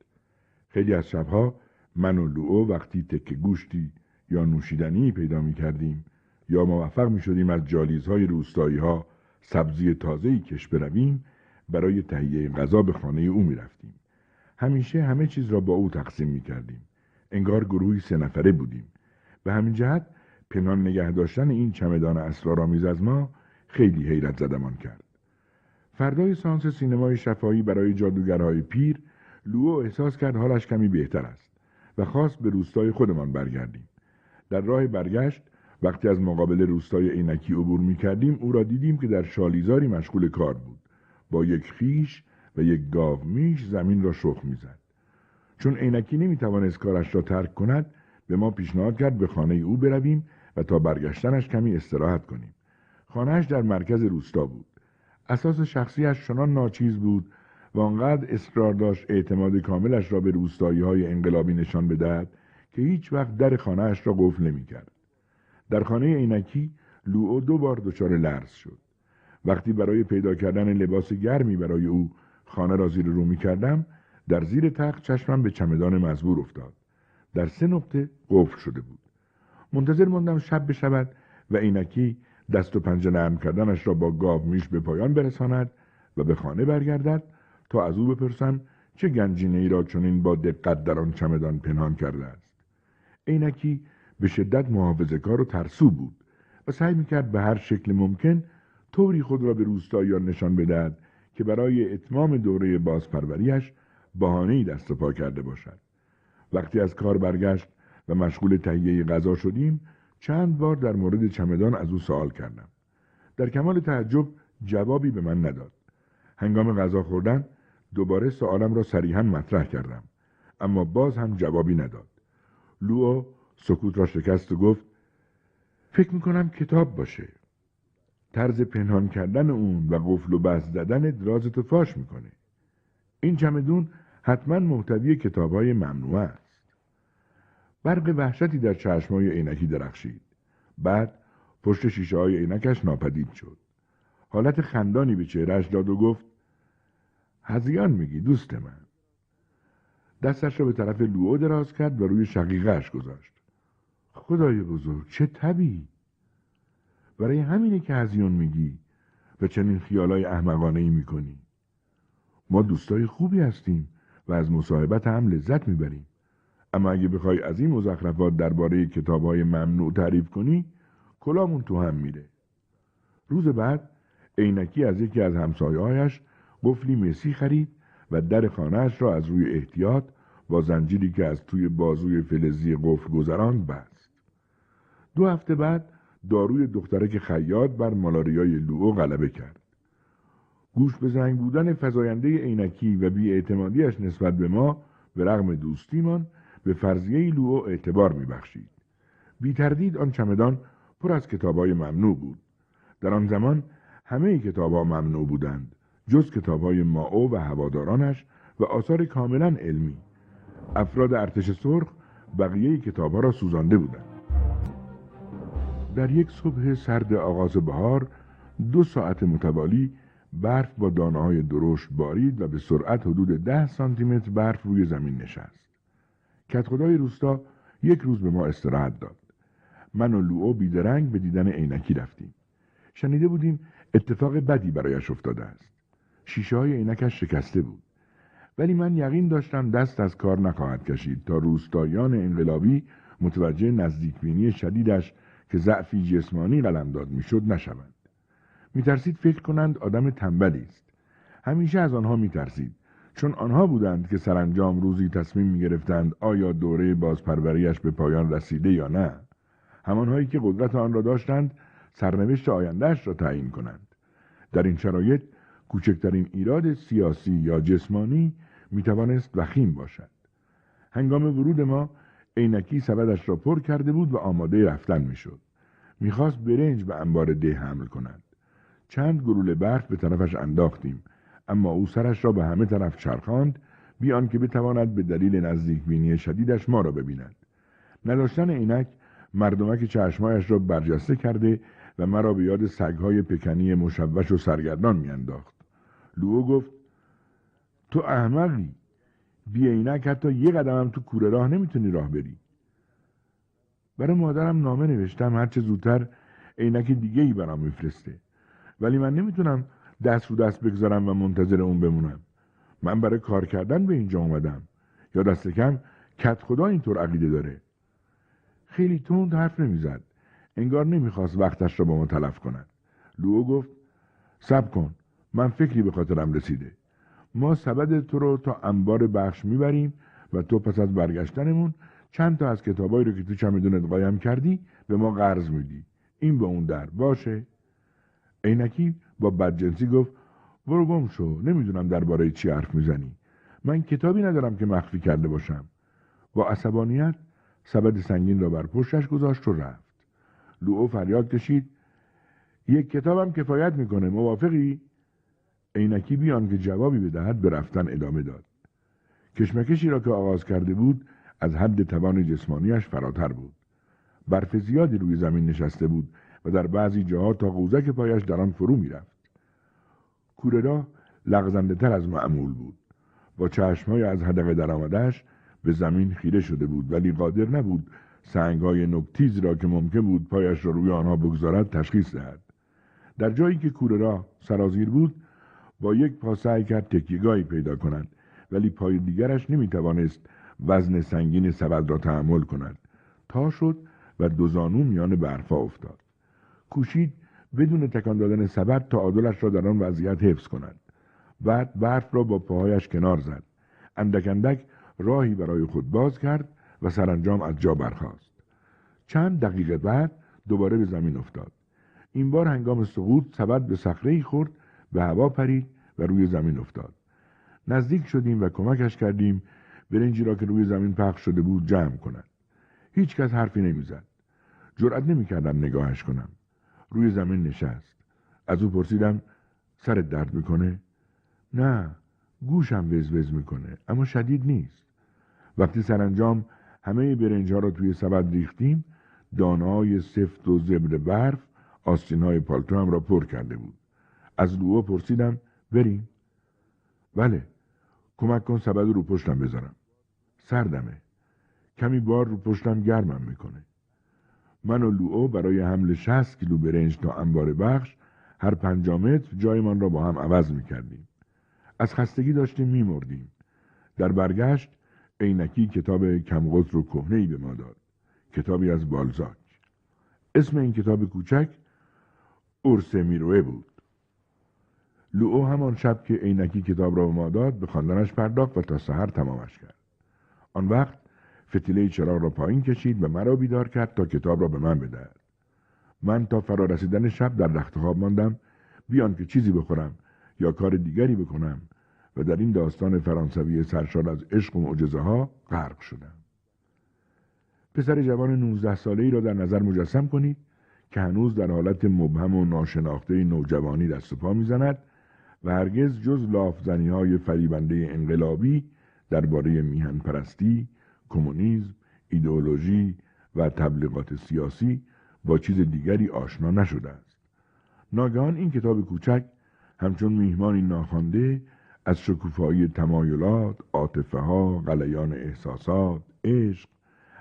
Speaker 1: خیلی از شبها من و لوئو وقتی تکه گوشتی یا نوشیدنی پیدا می کردیم یا موفق می شدیم از جالیزهای روستایی ها سبزی تازهی کش برویم برای تهیه غذا به خانه او می رفتیم. همیشه همه چیز را با او تقسیم می کردیم. انگار گروهی سه نفره بودیم. به همین جهت پنهان نگه داشتن این چمدان اسرارآمیز از ما خیلی حیرت زدمان کرد. فردای سانس سینمای شفایی برای جادوگرهای پیر لوو احساس کرد حالش کمی بهتر است و خواست به روستای خودمان برگردیم. در راه برگشت وقتی از مقابل روستای عینکی عبور می کردیم او را دیدیم که در شالیزاری مشغول کار بود. با یک خیش و یک گاو میش زمین را شخ می‌زد چون عینکی نمی‌توانست کارش را ترک کند به ما پیشنهاد کرد به خانه او برویم و تا برگشتنش کمی استراحت کنیم خانهش در مرکز روستا بود اساس شخصیش چنان ناچیز بود و آنقدر اصرار داشت اعتماد کاملش را به روستایی های انقلابی نشان بدهد که هیچ وقت در خانهاش را قفل نمی‌کرد. در خانه عینکی لوئو دو بار دچار لرز شد. وقتی برای پیدا کردن لباس گرمی برای او خانه را زیر رو می کردم در زیر تخت چشمم به چمدان مزبور افتاد. در سه نقطه قفل شده بود. منتظر ماندم شب بشود و عینکی دست و پنجه نرم کردنش را با گاو میش به پایان برساند و به خانه برگردد تا از او بپرسم چه گنجینه ای را چنین با دقت در آن چمدان پنهان کرده است عینکی به شدت محافظه کار و ترسو بود و سعی می‌کرد به هر شکل ممکن طوری خود را به روستاییان نشان بدهد که برای اتمام دوره بازپروریش بهانهای دست و پا کرده باشد. وقتی از کار برگشت و مشغول تهیه غذا شدیم چند بار در مورد چمدان از او سوال کردم. در کمال تعجب جوابی به من نداد. هنگام غذا خوردن دوباره سوالم را صریحا مطرح کردم اما باز هم جوابی نداد. لوو سکوت را شکست و گفت فکر می‌کنم کتاب باشه. طرز پنهان کردن اون و قفل و بست زدن درازتو فاش می‌کنه. این چمدون حتما محتوی کتاب های ممنوع است. برق وحشتی در چشمای عینکی درخشید. بعد پشت شیشه های عینکش ناپدید شد. حالت خندانی به چهرش داد و گفت هزیان میگی دوست من. دستش را به طرف لوو دراز کرد و روی شقیقهش گذاشت. خدای بزرگ چه تبی برای همینه که هزیان میگی و چنین خیالای احمقانه ای می‌کنی. ما دوستای خوبی هستیم و از مصاحبت هم لذت می‌بریم. اما اگه بخوای از این مزخرفات درباره کتابهای ممنوع تعریف کنی کلامون تو هم میره. روز بعد عینکی از یکی از همسایههایش قفلی مسی خرید و در خانهاش را از روی احتیاط با زنجیری که از توی بازوی فلزی قفل گذراند بست. دو هفته بعد داروی دخترک خیاط بر مالاریای لوو غلبه کرد. گوش به زنگ بودن فضاینده عینکی و بیاعتمادیش نسبت به ما به رغم دوستیمان به فرضیه لوو اعتبار میبخشید. بی تردید آن چمدان پر از کتابهای ممنوع بود. در آن زمان همه کتابها ممنوع بودند جز کتاب های ماو و هوادارانش و آثار کاملا علمی افراد ارتش سرخ بقیه کتاب ها را سوزانده بودند در یک صبح سرد آغاز بهار دو ساعت متوالی برف با دانه های درشت بارید و به سرعت حدود ده سانتیمتر برف روی زمین نشست. کت خدای روستا یک روز به ما استراحت داد. من و لوو بیدرنگ به دیدن عینکی رفتیم. شنیده بودیم اتفاق بدی برایش افتاده است. شیشه های عینکش شکسته بود. ولی من یقین داشتم دست از کار نخواهد کشید تا روستایان انقلابی متوجه نزدیکبینی شدیدش که ضعفی جسمانی قلمداد می‌شد نشوند. میترسید فکر کنند آدم تنبلی است. همیشه از آنها میترسید چون آنها بودند که سرانجام روزی تصمیم می‌گرفتند آیا دوره بازپروریش به پایان رسیده یا نه همانهایی که قدرت آن را داشتند سرنوشت آیندهش را تعیین کنند در این شرایط کوچکترین ایراد سیاسی یا جسمانی می‌توانست وخیم باشد. هنگام ورود ما عینکی سبدش را پر کرده بود و آماده رفتن می‌شد. می‌خواست برنج به انبار ده حمل کند. چند گلوله برف به طرفش انداختیم اما او سرش را به همه طرف چرخاند بیان که بتواند به دلیل نزدیک بینی شدیدش ما را ببیند. نداشتن عینک مردمک چشمایش را برجسته کرده و مرا به یاد سگهای پکنی مشوش و سرگردان میانداخت. لوو گفت تو احمقی بی عینک حتی یه قدمم تو کوره راه نمی‌تونی راه بری. برای مادرم نامه نوشتم هرچه زودتر عینک دیگه ای برام میفرسته. ولی من نمی‌تونم دست رو دست بگذارم و منتظر اون بمونم. من برای کار کردن به اینجا اومدم. یا دست کم کت خدا اینطور عقیده داره. خیلی تند حرف نمی‌زد. انگار نمی‌خواست وقتش را با ما تلف کند. لوو گفت سب کن من فکری به خاطرم رسیده. ما سبد تو رو تا انبار بخش می‌بریم و تو پس از برگشتنمون چند تا از کتابایی رو که تو چمدونت قایم کردی به ما قرض میدی. این به اون در باشه. عینکی با بدجنسی گفت برو گم شو نمی‌دونم درباره چی حرف می‌زنی. من کتابی ندارم که مخفی کرده باشم. با عصبانیت سبد سنگین را بر پشتش گذاشت و رفت. لوو فریاد کشید یک کتابم کفایت می‌کنه موافقی؟ عینکی بیان که جوابی بدهد به رفتن ادامه داد. کشمکشی را که آغاز کرده بود از حد توان جسمانیش فراتر بود. برف زیادی روی زمین نشسته بود و در بعضی جاها تا قوزک پایش در آن فرو می‌رفت. کوررا لغزنده تر از معمول بود. با چشمهای از هدقه درآمدهاش به زمین خیره شده بود ولی قادر نبود سنگهای نکتیز را که ممکن بود پایش را روی آنها بگذارد تشخیص دهد. در جایی که کوررا سرازیر بود با یک پا سعی کرد تکیگاهی پیدا کند ولی پای دیگرش نمی‌توانست وزن سنگین سبد را تحمل کند. تا شد و دو زانو میان برفا افتاد. کوشید بدون تکان دادن سبد تا عادلش را در آن وضعیت حفظ کند. بعد برف را با پاهایش کنار زد. اندک اندک راهی برای خود باز کرد و سرانجام از جا برخاست. چند دقیقه بعد دوباره به زمین افتاد. این بار هنگام سقوط سبد به صخره خورد به هوا پرید و روی زمین افتاد. نزدیک شدیم و کمکش کردیم برنجی را که روی زمین پخش شده بود جمع کند. هیچ کس حرفی نمی‌زد. جرأت نمی‌کردم نگاهش کنم. روی زمین نشست. از او پرسیدم سرت درد می‌کنه؟ نه گوشم وز می‌کنه اما شدید نیست. وقتی سرانجام همه برنج ها را توی سبد ریختیم دانای سفت و زبر برف آستین های پالتو هم را پر کرده بود. از لوو پرسیدم بریم. بله. کمک کن سبد رو پشتم بذارم. سردمه. کمی بار رو پشتم گرمم می‌کنه. من و لوئو برای حمل 60 کیلو برنج تا انبار بخش هر پنجامتر جایمان را با هم عوض می‌کردیم. از خستگی داشتیم میمردیم. در برگشت عینکی کتاب کمقدر و کهنهای به ما داد. کتابی از بالزاک. اسم این کتاب کوچک ارس می‌روه بود. لوئو همان شب که عینکی کتاب را به ما داد به خواندنش پرداخت و تا سحر تمامش کرد. آن وقت فتیله چراغ را پایین کشید و مرا بیدار کرد تا کتاب را به من بدهد. من تا فرا رسیدن شب در رخت خواب ماندم. بیان که چیزی بخورم یا کار دیگری بکنم و در این داستان فرانسوی سرشار از عشق و معجزه ها غرق شدم. پسر جوان 19 ساله ای را در نظر مجسم کنید که هنوز در حالت مبهم و ناشناخته نوجوانی دست و پا می‌زند و هرگز جز لافزنی های فریبنده انقلابی درباره میهن پرستی، کمونیسم، ایدئولوژی و تبلیغات سیاسی با چیز دیگری آشنا نشده است. ناگهان این کتاب کوچک همچون میهمانی ناخوانده از شکوفایی تمایلات، عاطفه ها، غلیان احساسات، عشق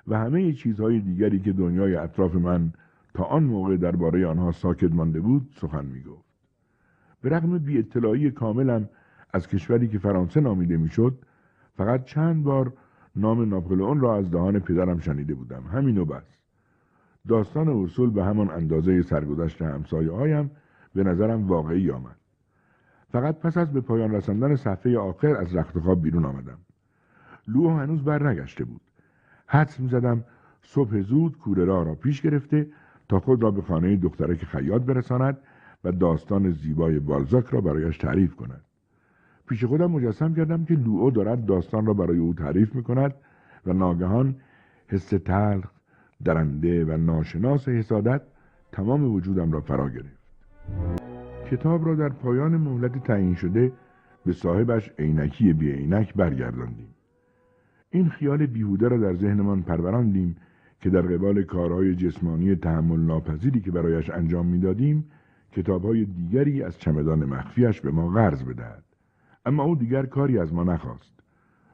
Speaker 1: و همه چیزهای دیگری که دنیای اطراف من تا آن موقع درباره آنها ساکت مانده بود سخن می. به رغم بی اطلاعی کاملم از کشوری که فرانسه نامیده می‌شد فقط چند بار نام ناپلئون را از دهان پدرم شنیده بودم. همین و بس. داستان اصول به همان اندازه سرگذشت همسایه هایم به نظرم واقعی آمد. فقط پس از به پایان رساندن صفحه آخر از رخت خواب بیرون آمدم. لو هنوز بر نگشته بود. حدس زدم صبح زود کوره را را پیش گرفته تا خود را به خانه دخترک خیاط برساند و داستان زیبای بالزاک را برایش تعریف کند. پیش خودم مجسم کردم که لوئو دارد داستان را برای او تعریف می کند و ناگهان حس تلخ درنده و ناشناس حسادت تمام وجودم را فرا گرفت. کتاب را در پایان مهلت تعیین شده به صاحبش عینکی بی عینک برگرداندیم. این خیال بیهوده را در ذهنمان پروراندیم که در قبال کارهای جسمانی تحمل ناپذیری که برایش انجام می‌دادیم کتابهای دیگری از چمدان مخفیش به ما قرض بدهد. اما او دیگر کاری از ما نخواست.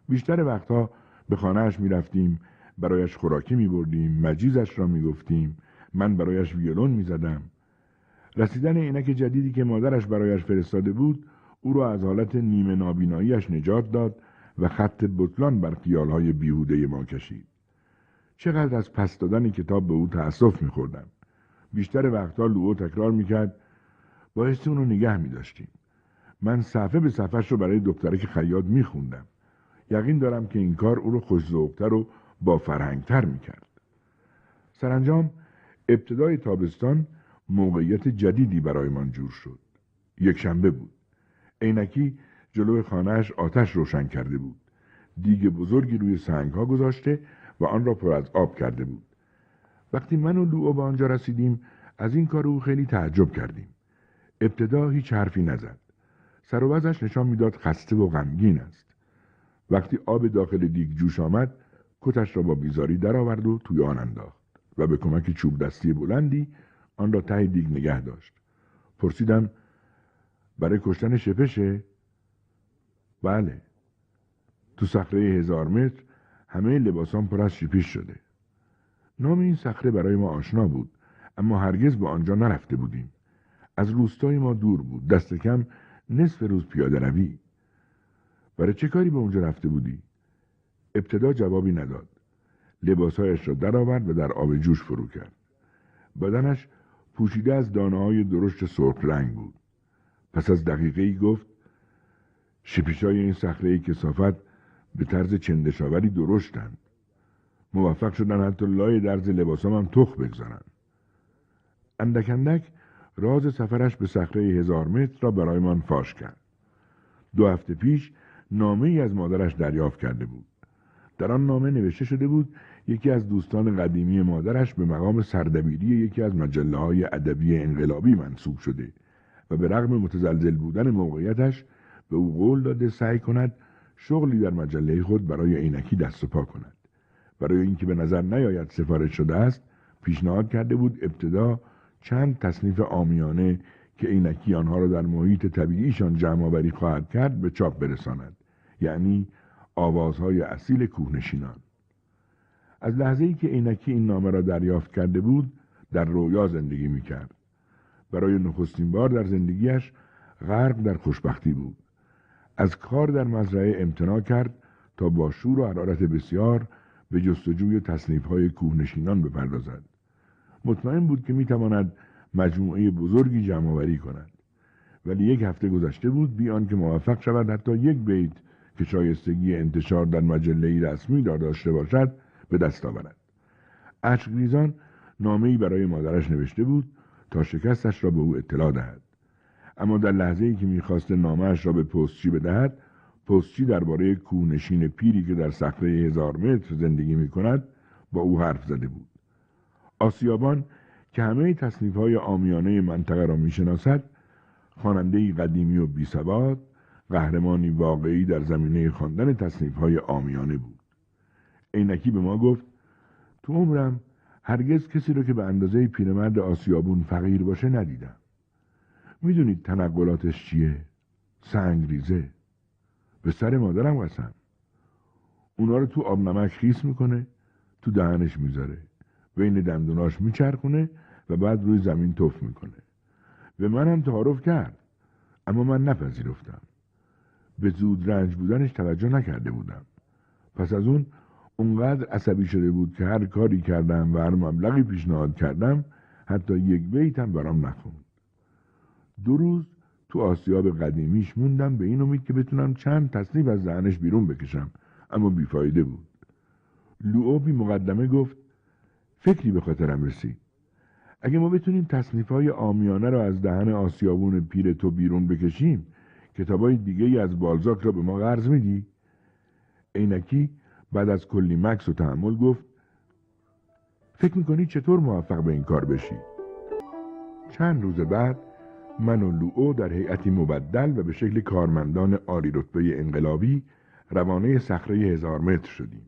Speaker 1: بیشتر وقتها به خانهاش می رفتیم برایش خوراکی می بردیم مجیزش را می گفتیم من برایش ویولون می زدم رسیدن عینک جدیدی که مادرش برایش فرستاده بود او را از حالت نیمه نابیناییش نجات داد و خط بطلان بر خیالهای بیهوده ما کشید. چقدر از پس دادن کتاب به او تأسف میخوردم. بیشتر وقتها لوو تکرار می‌کرد باعث اونو نگه میداشتیم. من صفحه به صفحش رو برای دختره که خیاط میخوندم. یقین دارم که این کار او رو خوشذوقتر و با فرهنگتر می‌کرد. سرانجام ابتدای تابستان موقعیت جدیدی برای من جور شد. یک شنبه بود. عینکی جلو خانهش آتش روشن کرده بود. دیگ بزرگی روی سنگ ها گذاشته و آن را پر از آب کرده بود. وقتی من و لوو به آنجا رسیدیم از این کار او خیلی تعجب کردیم. ابتدا هیچ حرفی نزد. سر و نشان می‌داد خسته و غمگین است. وقتی آب داخل دیگ جوش آمد کتش را با بیزاری درآورد و توی آن انداخت و به کمک چوب دستی بلندی آن را ته دیگ نگه داشت. پرسیدم برای کشتن شپشه؟ بله. تو صخره هزار متر همه لباسان پر از شیپیش شده. نام این صخره برای ما آشنا بود اما هرگز به آنجا نرفته بودیم. از روستای ما دور بود. دست کم نصف روز پیاده روی. برای چه کاری به اونجا رفته بودی؟ ابتدا جوابی نداد. لباسهایش را درآورد و در آب جوش فرو کرد. بدنش پوشیده از دانه های درشت سرخ رنگ بود. پس از دقیقه ای گفت شپیشای این صخره کسافت به طرز چندشاوری درشتند. موفق شدن حتی لای درز لباسام هم تخ بگذارن اندک اندک راز سفرش به صخره هزار متر را برایمان فاش کرد. دو هفته پیش نامه ای از مادرش دریافت کرده بود. در آن نامه نوشته شده بود یکی از دوستان قدیمی مادرش به مقام سردبیری یکی از مجله های ادبی انقلابی منصوب شده و به رغم متزلزل بودن موقعیتش به او قول داده سعی کند شغلی در مجله خود برای عینکی دست و پا کند. برای اینکه به نظر نیاید سفارش شده است پیشنهاد کرده بود ابتدا چند تصنیف آمیانه که عینکی آنها را در محیط طبیعیشان جمع خواهد کرد به چاپ برساند یعنی آوازهای اصیل کوهنشینان از لحظه ای که عینکی این نامه را دریافت کرده بود در رویا زندگی می کرد. برای نخستین بار در زندگیش غرق در خوشبختی بود. از کار در مزرعه امتناع کرد تا با شور و حرارت بسیار به جستجوی تصنیف های کوهنشینان بپردازد. مطمئن بود که می‌تواند مجموعه بزرگی جمع آوری کند. ولی یک هفته گذشته بود بیان که موفق شود حتی یک بیت که شایستگی انتشار در مجله رسمی را داشته باشد به دست آورد. اشکریزان نامهای برای مادرش نوشته بود تا شکستش را به او اطلاع دهد. اما در لحظه ای که می‌خواست نامهش را به پستچی بدهد پستچی درباره کوهنشین پیری که در صخره هزار متر زندگی می کند با او حرف زده بود. آسیابان که همه تصنیف های آمیانه منطقه را می شناسد خواننده قدیمی و بیسواد قهرمانی واقعی در زمینه خواندن تصنیف های آمیانه بود. عینکی به ما گفت تو عمرم هرگز کسی رو که به اندازه پیرمرد آسیابون فقیر باشه ندیدم. می‌دونید تنقلاتش چیه؟ سنگریزه. به سر مادرم قسم. اونا رو تو آب نمک خیس می‌کنه تو دهنش می‌ذاره. بین دندوناش میچرخونه و بعد روی زمین تف می‌کنه. به منم تعارف کرد. اما من نپذیرفتم. به زود رنج بودنش توجه نکرده بودم. پس از اون اونقدر عصبی شده بود که هر کاری کردم و هر مبلغی پیشنهاد کردم حتی یک بیتم برام نخوند. دو روز تو آسیاب قدیمیش موندم به این امید که بتونم چند تصنیف از ذهنش بیرون بکشم اما بیفایده بود. لوئو بی مقدمه گفت فکری به خاطرم رسید. اگه ما بتونیم تصنیف های آمیانه را از دهن آسیابون پیر تو بیرون بکشیم کتابای دیگه ای از بالزاک را به ما قرض میدی؟ عینکی بعد از کلی مکس و تحمل گفت فکر می‌کنی چطور موفق به این کار بشی؟ چند روز بعد من و لوئو در هیئتی مبدل و به شکل کارمندان عالی رتبه انقلابی روانه صخره هزار متر شدیم.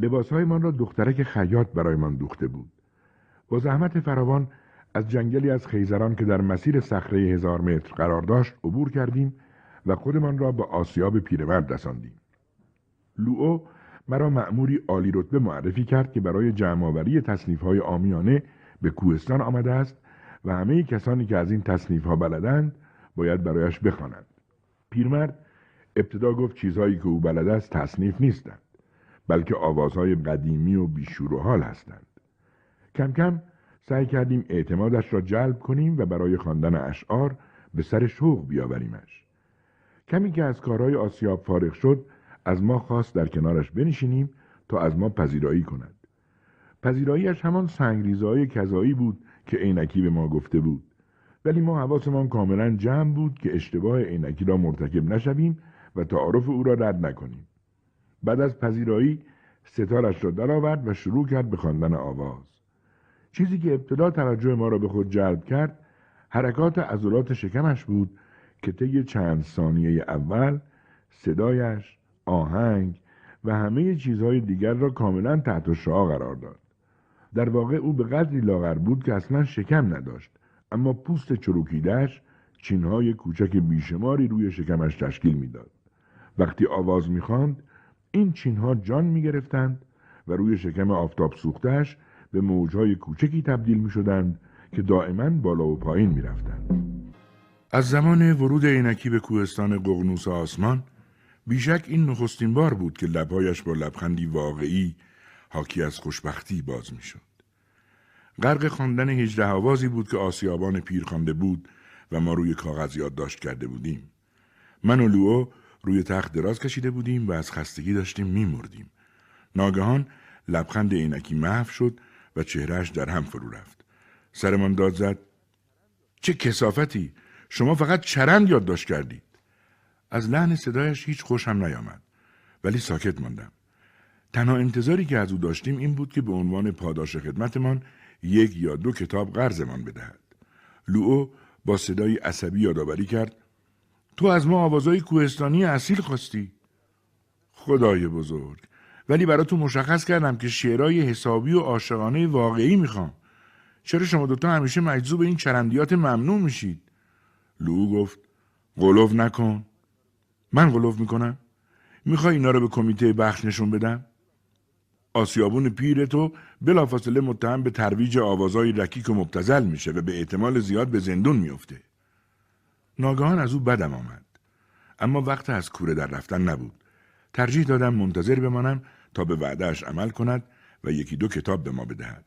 Speaker 1: لباسهایمان را دخترک خیاط برایمان دوخته بود. با زحمت فراوان از جنگلی از خیزران که در مسیر صخره هزار متر قرار داشت عبور کردیم و خودمان را به آسیاب پیرمرد رساندیم. لوئو مرا مأموری عالی رتبه معرفی کرد که برای جمعآوری تصنیف های آمیانه به کوهستان آمده است و همه کسانی که از این تصنیف ها بلدند باید برایش بخوانند. پیرمرد ابتدا گفت چیزهایی که او بلد است تصنیف نیستند بلکه آوازهای قدیمی و بیشور و حال هستند. کم کم سعی کردیم اعتمادش را جلب کنیم و برای خواندن اشعار به سر شوق بیاوریمش. کمی که از کارهای آسیاب فارغ شد از ما خواست در کنارش بنشینیم تا از ما پذیرایی کند. پذیراییش همان سنگریزهای کذایی بود که عینکی به ما گفته بود. ولی ما حواسمان کاملا جمع بود که اشتباه عینکی را مرتکب نشویم و تعارف او را رد نکنیم. بعد از پذیرایی ستارش را درآورد و شروع کرد به خواندن آواز. چیزی که ابتدا توجه ما را به خود جلب کرد حرکات عضلات شکمش بود که طی چند ثانیه اول صدایش آهنگ و همه چیزهای دیگر را کاملا تحت شعا قرار داد در واقع او به قدری لاغر بود که اصلا شکم نداشت اما پوست چروکیدهش چینهای کوچک بیشماری روی شکمش تشکیل می‌داد وقتی آواز می‌خواند این چینها جان می‌گرفتند و روی شکم آفتاب سوختش به موجهای کوچکی تبدیل می شدند که دائما بالا و پایین می رفتند. از زمان ورود عینکی به کوهستان قغنوس آسمان بیشک این نخستین بار بود که لبهایش با لبخندی واقعی حاکی از خوشبختی باز می شد. غرق خواندن هجده آوازی بود که آسیابان پیر خوانده بود و ما روی کاغذ یادداشت کرده بودیم. من و لوو روی تخت دراز کشیده بودیم و از خستگی داشتیم میمردیم. ناگهان لبخند عینکی محو شد و چهرهش در هم فرو رفت. سرمان داد زد چه کسافتی شما فقط چرند یادداشت کردید. از لحن صدایش هیچ خوشم نیامد ولی ساکت ماندم. تنها انتظاری که از او داشتیم این بود که به عنوان پاداش خدمتمان یک یا دو کتاب قرضمان بدهد. لوو با صدای عصبی یادآوری کرد تو از ما آوازهای کوهستانی اصیل خواستی. خدای بزرگ. ولی تو مشخص کردم که شعرهای حسابی و عاشقانه واقعی می‌خوام. چرا شما دوتا همیشه مجذوب این چرندیات ممنوع میشید؟ لو گفت قلوف نکن. من قلوف می‌کنم؟ می‌خوای اینا رو به کمیته بخش نشون بدم؟ آسیابون پیر تو بلافاصله متهم به ترویج آوازهای رکیک و مبتزل میشه و به احتمال زیاد به زندون میفته ناگهان از او بدم آمد. اما وقت از کوره در رفتن نبود. ترجیح دادم منتظر بمانم تا به وعدهش عمل کند و یکی دو کتاب به ما بدهد.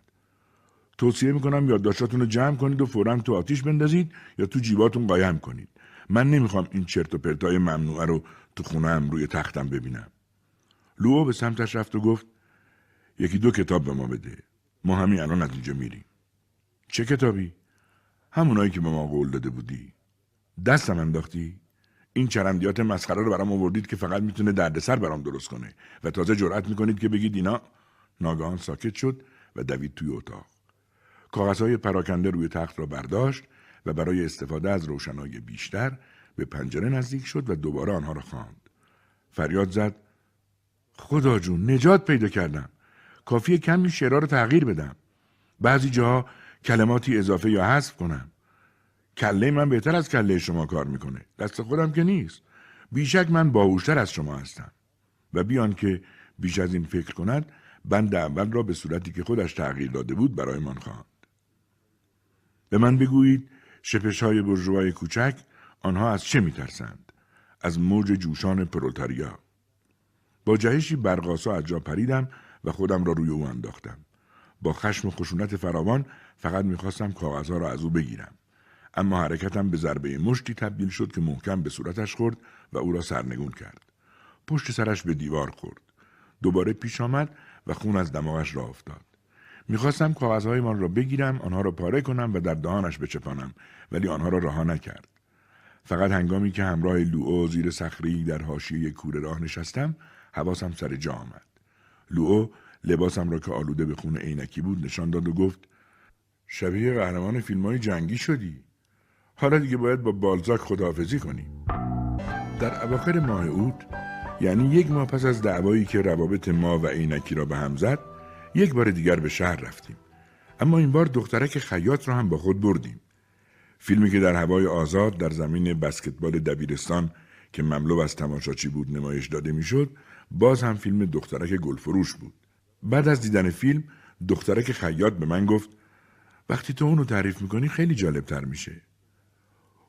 Speaker 1: توصیه می‌کنم یادداشتاتون رو جمع کنید و فورا تو آتیش بندازید یا تو جیباتون قایم کنید. من نمی‌خوام این چرت و پرتای ممنوعه رو تو خونم روی تختم ببینم. لوو به سمتش رفت و گفت یکی دو کتاب به ما بده. ما همین الان از اینجا میریم. چه کتابی؟ همونایی که به ما قول داده بودی. دستم انداختی؟ این چرندیات مسخره رو برام آوردید که فقط می‌تونه دردسر برام درست کنه و تازه جرأت می‌کنید که بگید اینا ناگهان ساکت شد و دوید توی اتاق. کاغذهای پراکنده روی تخت را برداشت و برای استفاده از روشنایی بیشتر به پنجره نزدیک شد و دوباره آنها را خواند. فریاد زد خدا جون نجات پیدا کردم. کافی کمی شعرها رو تغییر بدم. بعضی جاها کلماتی اضافه یا حذف کنم. کله من بهتر از کله شما کار می‌کنه. دست خودم که نیست. بیشک من باهوشتر از شما هستم. و بیان که بیش از این فکر کند بند اول را به صورتی که خودش تغییر داده بود برایمان خواند به من بگویید شپش های برجوهای کوچک آنها از چه میترسند؟ از موج جوشان پرولتاریا. با جهشی برقاسا از جا پریدم و خودم را روی او انداختم. با خشم و خشونت فراوان فقط می‌خواستم کاغذها را از او بگیرم. اما حرکتم به ضربه مشتی تبدیل شد که محکم به صورتش خورد و او را سرنگون کرد. پشت سرش به دیوار خورد. دوباره پیش آمد و خون از دماغش را افتاد. می‌خواستم کاغذهایمان را بگیرم آنها را پاره کنم و در دهانش بچپانم ولی آنها را رها نکرد فقط هنگامی که همراه لوو زیر صخری در حاشیه کوره راه نشستم حواسم سر جا آمد لوو لباسم را که آلوده به خون عینکی بود نشان داد و گفت شبیه قهرمان فیلم های جنگی شدی حالا دیگه باید با بالزاک خداحافظی کنیم. در اواخر ماه اوت یعنی یک ماه پس از دعوایی که روابط ما و عینکی را به هم زد یک بار دیگر به شهر رفتیم. اما این بار دخترک خیاط را هم با خود بردیم. فیلمی که در هوای آزاد در زمین بسکتبال دبیرستان که مملو از تماشاچی بود نمایش داده می‌شد باز هم فیلم دخترک گلفروش بود. بعد از دیدن فیلم دخترک خیاط به من گفت وقتی تو اونو تعریف می‌کنی خیلی جالب تر میشه.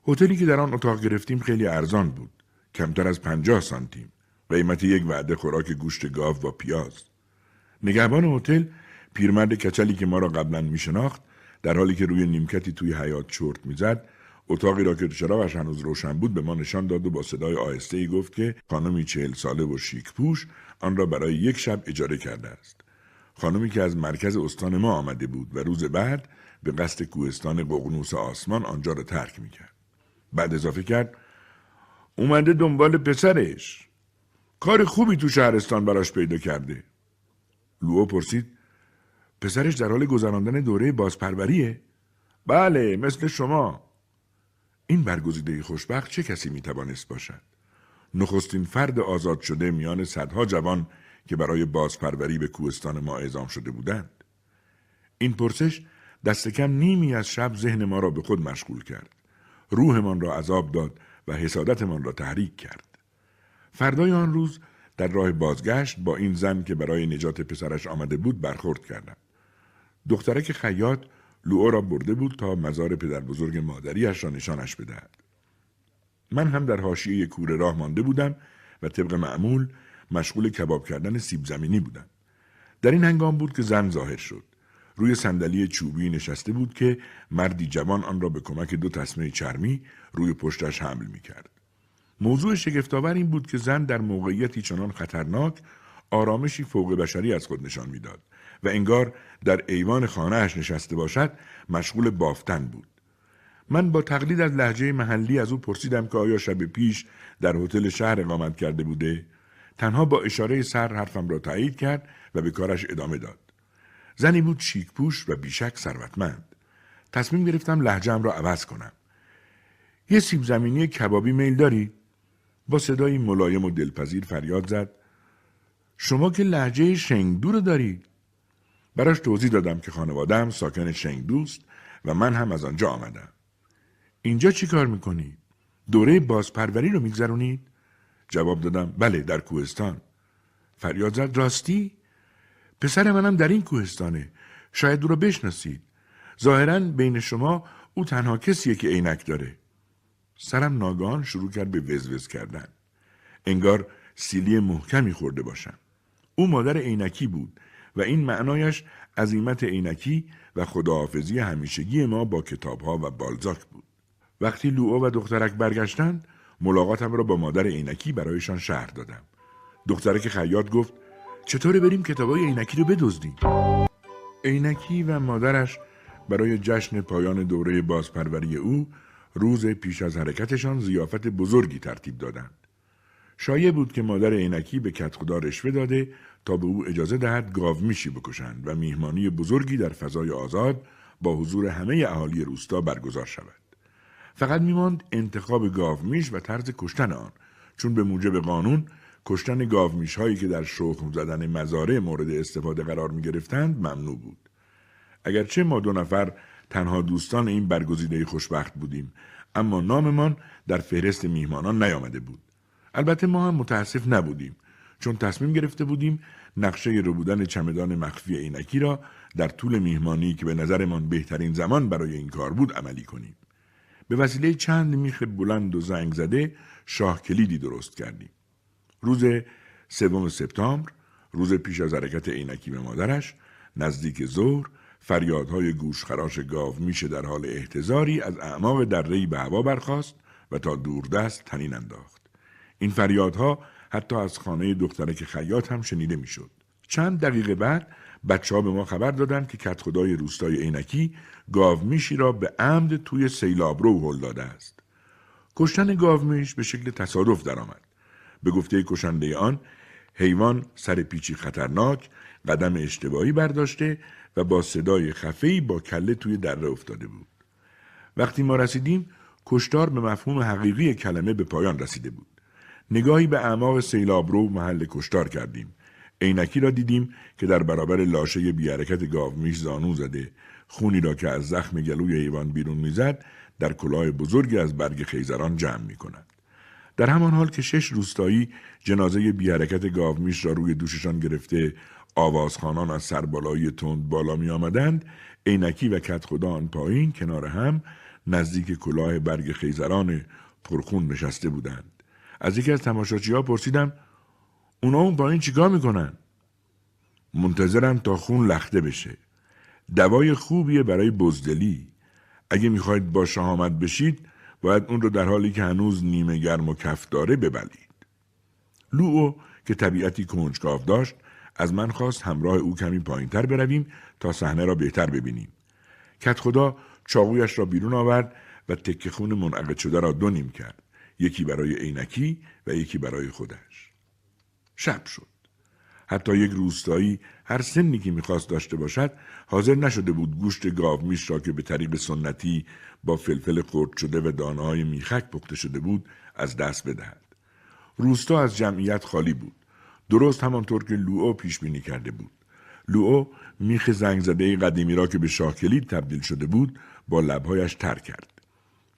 Speaker 1: هتلی که در آن اتاق گرفتیم خیلی ارزان بود. کمتر از پنجاه سانتیم قیمت یک وعده خوراک گوشت گاو و پیاز. نگهبان هتل پیرمرد کچلی که ما را قبلا می شناخت در حالی که روی نیمکتی توی حیات چرت می‌زد اتاقی را که چراغش هنوز روشن بود به ما نشان داد و با صدای آهسته ای گفت که خانمی چهل ساله و شیک پوش آن را برای یک شب اجاره کرده است. خانمی که از مرکز استان ما آمده بود و روز بعد به قصد کوهستان ققنوس آسمان آنجا را ترک می‌کرد. بعد اضافه کرد اومده دنبال پسرش کار خوبی تو شهرستان براش پیدا کرده لوو پرسید پسرش در حال گذراندن دوره بازپروریه؟ بله مثل شما این برگزیده خوشبخت چه کسی می توانست باشد؟ نخستین فرد آزاد شده میان صدها جوان که برای بازپروری به کوهستان ما اعزام شده بودند. این پرسش دست کم نیمی از شب ذهن ما را به خود مشغول کرد. روحمان را عذاب داد و حسادتمان را تحریک کرد. فردای آن روز در راه بازگشت با این زن که برای نجات پسرش آمده بود برخورد کردم. دخترک خیاط لوئو را برده بود تا مزار پدر بزرگ مادریش را نشانش بدهد. من هم در حاشیه کوره راه مانده بودم و طبق معمول مشغول کباب کردن سیب زمینی بودم. در این هنگام بود که زن ظاهر شد. روی صندلی چوبی نشسته بود که مردی جوان آن را به کمک دو تسمه چرمی روی پشتش حمل می کرد. موضوع شگفتآور این بود که زن در موقعیتی چنان خطرناک آرامشی فوق بشری از خود نشان می‌داد و انگار در ایوان خانهاش نشسته باشد مشغول بافتن بود. من با تقلید از لحجه محلی از او پرسیدم که آیا شب پیش در هتل شهر اقامت کرده بوده تنها با اشاره سر حرفم را تایید کرد و به کارش ادامه داد زنی بود شیک پوش و بیشک ثروتمند. تصمیم گرفتم لحجم را عوض کنم. یه سیب زمینی کبابی میل داری؟ با صدایی ملایم و دلپذیر فریاد زد. شما که لحجه شنگدو رو دارید براش توضیح دادم که خانوادم ساکن شنگدوست و من هم از آنجا آمدم. اینجا چی کار می‌کنید؟ دوره بازپروری رو میگذرونید؟ جواب دادم بله در کوهستان. فریاد زد راستی؟ پسر منم در این کوهستانه. شاید او رو بشناسید. ظاهرا بین شما او تنها کسیه که عینک داره. سرم ناگان شروع کرد به وزوز کردن. انگار سیلی محکمی خورده باشم. او مادر عینکی بود و این معنایش عظیمت عینکی و خداحافظی همیشگی ما با کتابها و بالزاک بود. وقتی لوئو و دخترک برگشتند ملاقاتم را با مادر عینکی برایشان شهر دادم. دخترک خیاط گفت چطوره بریم کتابای عینکی رو بدزدیم؟ عینکی و مادرش برای جشن پایان دوره بازپروری او روز پیش از حرکتشان زیافت بزرگی ترتیب دادند. شایع بود که مادر عینکی به کتخدا رشوه داده تا به او اجازه دهد گاو میشی بکشند و میهمانی بزرگی در فضای آزاد با حضور همه اهالی روستا برگزار شود. فقط میماند انتخاب گاومیش و طرز کشتن آن چون به موجب قانون کشتن گاومیش هایی که در شخم زدن مزارع مورد استفاده قرار می گرفتند ممنوع بود. اگرچه ما دو نفر تنها دوستان این برگزیده خوشبخت بودیم اما ناممان در فهرست میهمانان نیامده بود. البته ما هم متاسف نبودیم چون تصمیم گرفته بودیم نقشه رو بودن چمدان مخفی عینکی را در طول میهمانی که به نظرمان بهترین زمان برای این کار بود عملی کنیم. به وسیله چند میخ بلند و زنگ زده شاه کلیدی درست کردیم. روز سوم سپتامبر روز پیش از حرکت عینکی به مادرش نزدیک ظهر فریادهای گوشخراش گاو میشه در حال احتضاری از اعماق درهای به هوا برخاست و تا دوردست تنین انداخت. این فریادها حتی از خانه دخترک خیاط هم شنیده می‌شد. چند دقیقه بعد بچه ها به ما خبر دادند که کت خدای روستای عینکی گاومیشی را به عمد توی سیلابرو هل داده است. کشتن گاومیش به شکل تصادف درآمد. به گفته کشنده آن حیوان سر پیچی خطرناک قدم اشتباهی برداشته و با صدای خفهی با کله توی دره افتاده بود. وقتی ما رسیدیم کشتار به مفهوم حقیقی کلمه به پایان رسیده بود. نگاهی به اعماق سیلابرو محل کشتار کردیم. عینکی را دیدیم که در برابر لاشه بی حرکت گاومیش زانو زده خونی را که از زخم گلوی حیوان بیرون می‌زد در کلاه بزرگی از برگ خیزران جمع می کند. در همان حال که شش روستایی جنازه بی حرکت گاومیش را روی دوششان گرفته آوازخانان از سربالایی تند بالا می آمدند عینکی و کت خدا آن پایین کنار هم نزدیک کلاه برگ خیزران پرخون نشسته بودند از یکی از تماشاچی ها پرسیدم اونا اون پایین چیکار می‌کنن؟ منتظرم تا خون لخته بشه. دوای خوبیه برای بزدلی. اگه می‌خواید با شهامت بشید باید اون رو در حالی که هنوز نیمه گرم و کف داره ببلید. لوو که طبیعتی کنجکاو داشت از من خواست همراه او کمی پایینتر برویم تا صحنه را بهتر ببینیم. کت خدا چاقویش را بیرون آورد و تکه خون منعقد شده را دو نیم کرد. یکی برای عینکی و یکی برای خودش. شب شد. حتی یک روستایی هر سنی که می‌خواست داشته باشد حاضر نشده بود گوشت گاومیش را که به طریق سنتی با فلفل خرد شده و دانههای میخک پخته شده بود از دست بدهد. روستا از جمعیت خالی بود. درست همانطور که لوئو پیش بینی کرده بود. لوئو میخ زنگ زده قدیمی را که به شاه کلید تبدیل شده بود با لبهایش تر کرد.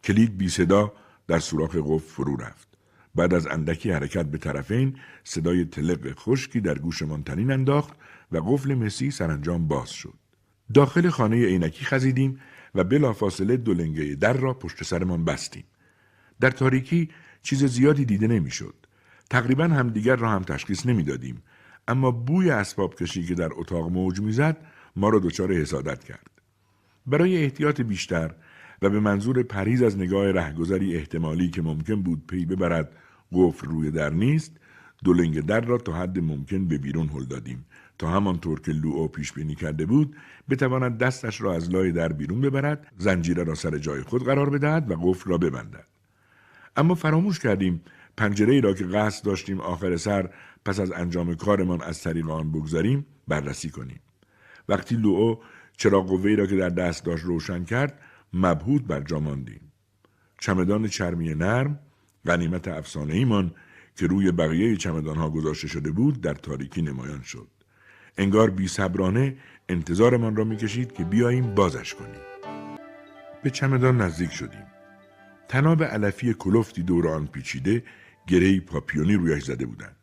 Speaker 1: کلید بی صدا در سوراخ قفل فرو رفت. بعد از اندکی حرکت به طرفین صدای تلق خشکی در گوشمان تنین انداخت و قفل مسی سرانجام باز شد. داخل خانه عینکی خزیدیم و بلافاصله دولنگه در را پشت سرمان بستیم. در تاریکی چیز زیادی دیده نمی‌شد. تقریبا همدیگر را هم تشخیص نمی‌دادیم اما بوی اسباب کشی که در اتاق موج می‌زد ما را دچار حسادت کرد. برای احتیاط بیشتر و به منظور پریز از نگاه رهگذری احتمالی که ممکن بود پی ببرد قفل روی در نیست دولنگ در را تا حد ممکن به بیرون هل دادیم تا همانطور که لوئو پیش بینی کرده بود بتواند دستش را از لای در بیرون ببرد زنجیره را سر جای خود قرار بدهد و قفل را ببندد. اما فراموش کردیم پنجره ای را که قصد داشتیم آخر سر پس از انجام کارمان از طریق آن بگذاریم بررسی کنیم. وقتی لوئو چراغ قوهای را که در دست داشت روشن کرد مبهوت بر جا ماندیم. چمدان چرمی نرم غنیمت افسانه ایمان که روی بقیه چمدان ها گذاشته شده بود در تاریکی نمایان شد. انگار بی صبرانه انتظارمان را می‌کشید که بیاییم بازش کنیم. به چمدان نزدیک شدیم. تناب علفی کلفتی دور آن پیچیده گرهی پاپیونی رویش زده بودند.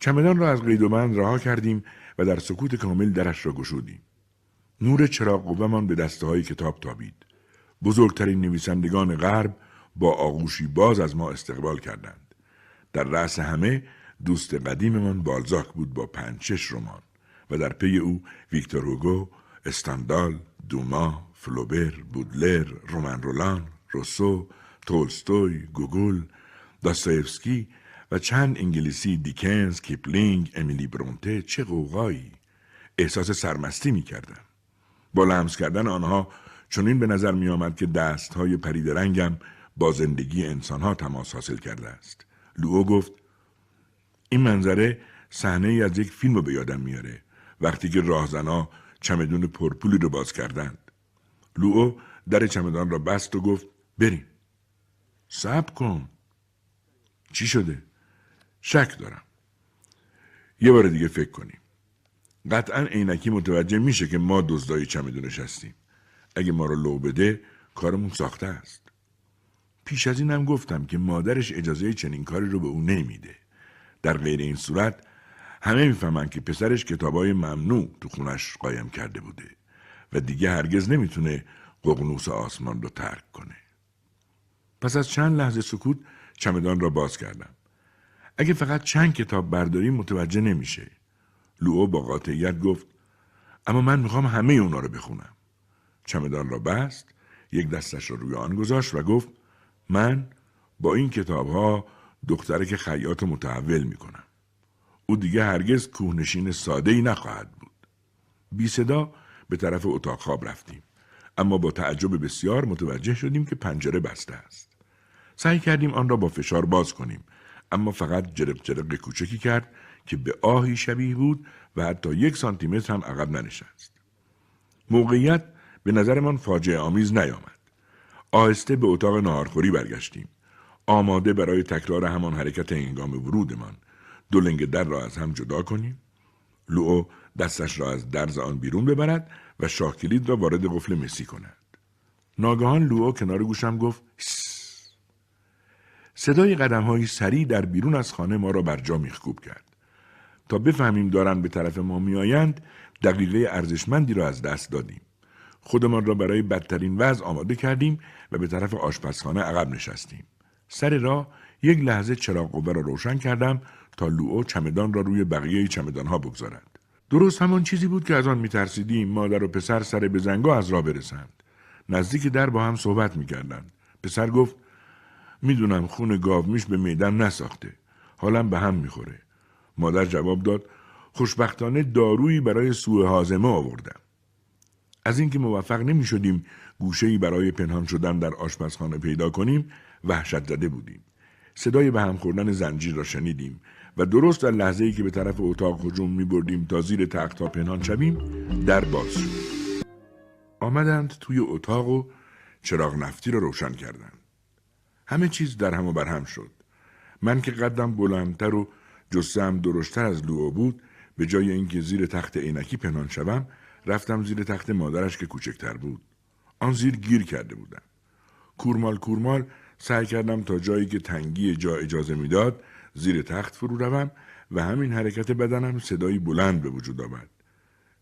Speaker 1: چمدان را از قید و بند رها کردیم و در سکوت کامل درش را گشودیم. نور چراغ قوهمان به دسته های کتاب تابید. بزرگترین نویسندگان غرب با آغوشی باز از ما استقبال کردند. در رأس همه دوست قدیممان بالزاک بود با پنج شش رمان در پی او ویکتور هوگو، استاندال، دوما، فلوبر، بودلر، رومن رولان، روسو، تولستوی، گوگل، داستایفسکی و چند انگلیسی دیکنز، کیپلینگ، امیلی برونته چه غوغایی احساس سرمستی می کردم. با لمس کردن آنها چنین به نظر می آمد که دست های پریده رنگم با زندگی انسانها تماس حاصل کرده است. لوو گفت این منظره صحنه از یک فیلم رو به یادم میاره وقتی که راهزنا چمدون پر پولی رو باز کردند. لوو در چمدان را بست و گفت بریم. صبر کن. چی شده؟ شک دارم. یه بار دیگه فکر کنیم. قطعا عینکی متوجه میشه که ما دزدای چمدونش هستیم. اگه ما رو لو بده کارمون ساخته است. پیش از اینم گفتم که مادرش اجازه چنین کاری رو به او نمیده. در غیر این صورت همه می‌فهمن که پسرش کتابای ممنوع تو خونش قایم کرده بوده و دیگه هرگز نمی‌تونه ققنوس آسمان رو ترک کنه. پس از چند لحظه سکوت چمدان را باز کردم. اگه فقط چند کتاب برداریم متوجه نمیشه. لوو با قاطعیت گفت اما من می‌خوام همه اونا رو بخونم. چمدان را بست، یک دستش را روی آن گذاشت و گفت من با این کتاب ها دختره که خیاط متحول می کنم. او دیگه هرگز کوهنشین ساده ای نخواهد بود. بی صدا به طرف اتاق خواب رفتیم. اما با تعجب بسیار متوجه شدیم که پنجره بسته است. سعی کردیم آن را با فشار باز کنیم. اما فقط جرق جرق کوچکی کرد که به آهی شبیه بود و حتی یک سانتیمتر هم عقب ننشست. موقعیت به نظرمان فاجعه آمیز نیامد. آهسته به اتاق ناهارخوری برگشتیم. آماده برای تکرار همان حرکت انگام ورودمان. دو لنگ در را از هم جدا کنیم. لوو دستش را از درز آن بیرون ببرد و شاه کلید را وارد قفل مسی کند. ناگهان لوو کنار گوشم گفت صدای قدم های سریع در بیرون از خانه ما را بر جا میخکوب کرد. تا بفهمیم دارند به طرف ما میآیند دقیقه ارزشمندی را از دست دادیم. خودمان را برای بدترین وضع آماده کردیم و به طرف آشپزخانه عقب نشستیم. سر راه یک لحظه چراغ قوه را روشن کردم تا لوئو چمدان را روی بقیه چمدانها بگذارد. درست همان چیزی بود که از آن میترسیدیم مادر و پسر سر به زنگا از راه برسند. نزدیک در با هم صحبت می‌کردند. پسر گفت می‌دونم خون گاومیش به میدم نساخته. حالم به هم می‌خوره. مادر جواب داد خوشبختانه دارویی برای سوء حازمه آوردم. از اینکه موفق نمی شدیم برای پنهان شدن در آشپزخانه پیدا کنیم وحشت زده بودیم. صدای به هم خوردن زنجیر را شنیدیم و درست در لحظه ای که به طرف اتاق هجوم می بردیم تا زیر تخت ها پنهان شویم در باز شد. آمدند توی اتاق و چراغ نفتی را روشن کردند. همه چیز در هم و بر هم شد. من که قدم بلندتر و جسم درشتر از لوو بود به جای اینکه زیر تخت عینکی پنهان شوم رفتم زیر تخت مادرش که کوچکتر بود. آن زیر گیر کرده بودم. کورمال کورمال سعی کردم تا جایی که تنگی جا اجازه می‌داد زیر تخت فرو روم و همین حرکت بدنم صدایی بلند به وجود آمد.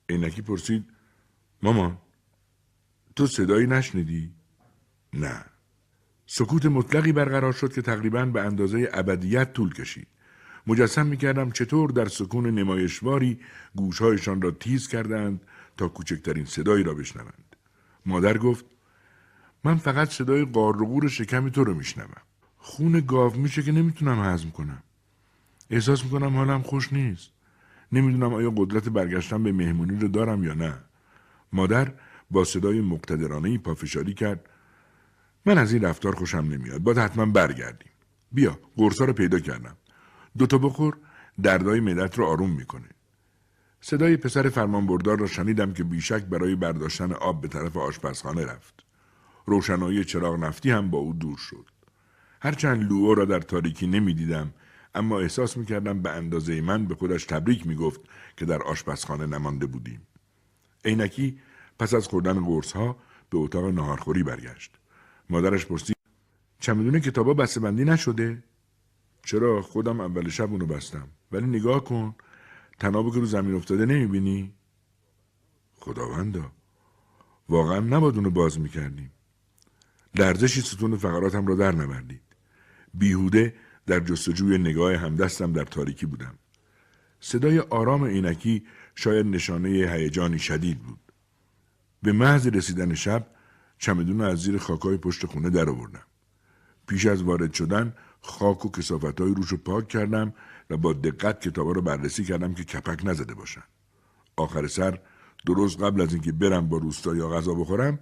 Speaker 1: عینکی پرسید مامان تو صدایی نشنیدی؟ نه. سکوت مطلقی برقرار شد که تقریبا به اندازه ابدیت طول کشید. مجسم می‌کردم چطور در سکون نمایشواری گوشهایشان را تیز کردند تا کوچکترین صدایی را بشنوند. مادر گفت من فقط صدای قارقور شکم تو رو میشنوم. خون گاو میشه که نمی‌تونم هضم کنم. احساس می‌کنم حالم خوش نیست. نمی‌دونم آیا قدرت برگشتن به مهمونی رو دارم یا نه. مادر با صدای مقتدرانه پافشاری کرد. من از این رفتار خوشم نمیاد. باید حتما برگردیم. بیا قرصا رو پیدا کردم. دوتا بخور دردای مدت رو آروم می‌کنه. صدای پسر فرمانبردار را شنیدم که بیشک برای برداشتن آب به طرف آشپزخانه رفت. روشنایی چراغ نفتی هم با او دور شد. هرچند لوو را در تاریکی نمی‌دیدم اما احساس می‌کردم به اندازه من به خودش تبریک می‌گفت که در آشپزخانه نمانده بودیم. عینکی پس از خوردن قرص ها به اتاق ناهارخوری برگشت. مادرش پرسید چمدون کتابا بسته بندی نشده؟ چرا؟ خودم اول شب اونو بستم. ولی نگاه کن تنابو که رو زمین افتاده نمی‌بینی؟ خداوندا واقعا نباید اونو باز می‌کردیم. لرزشی ستون فقراتم را در نوردید بیهوده در جستجوی نگاه همدستم در تاریکی بودم. صدای آرام عینکی شاید نشانه هیجانی شدید بود. به محض رسیدن شب چمدون از زیر خاکای پشت خونه در آوردم پیش از وارد شدن خاک و کسافت های روش رو پاک کردم و با دقت کتابا رو بررسی کردم که کپک نزده باشن. آخر سر درست قبل از اینکه برم با روستا یا غذا بخورم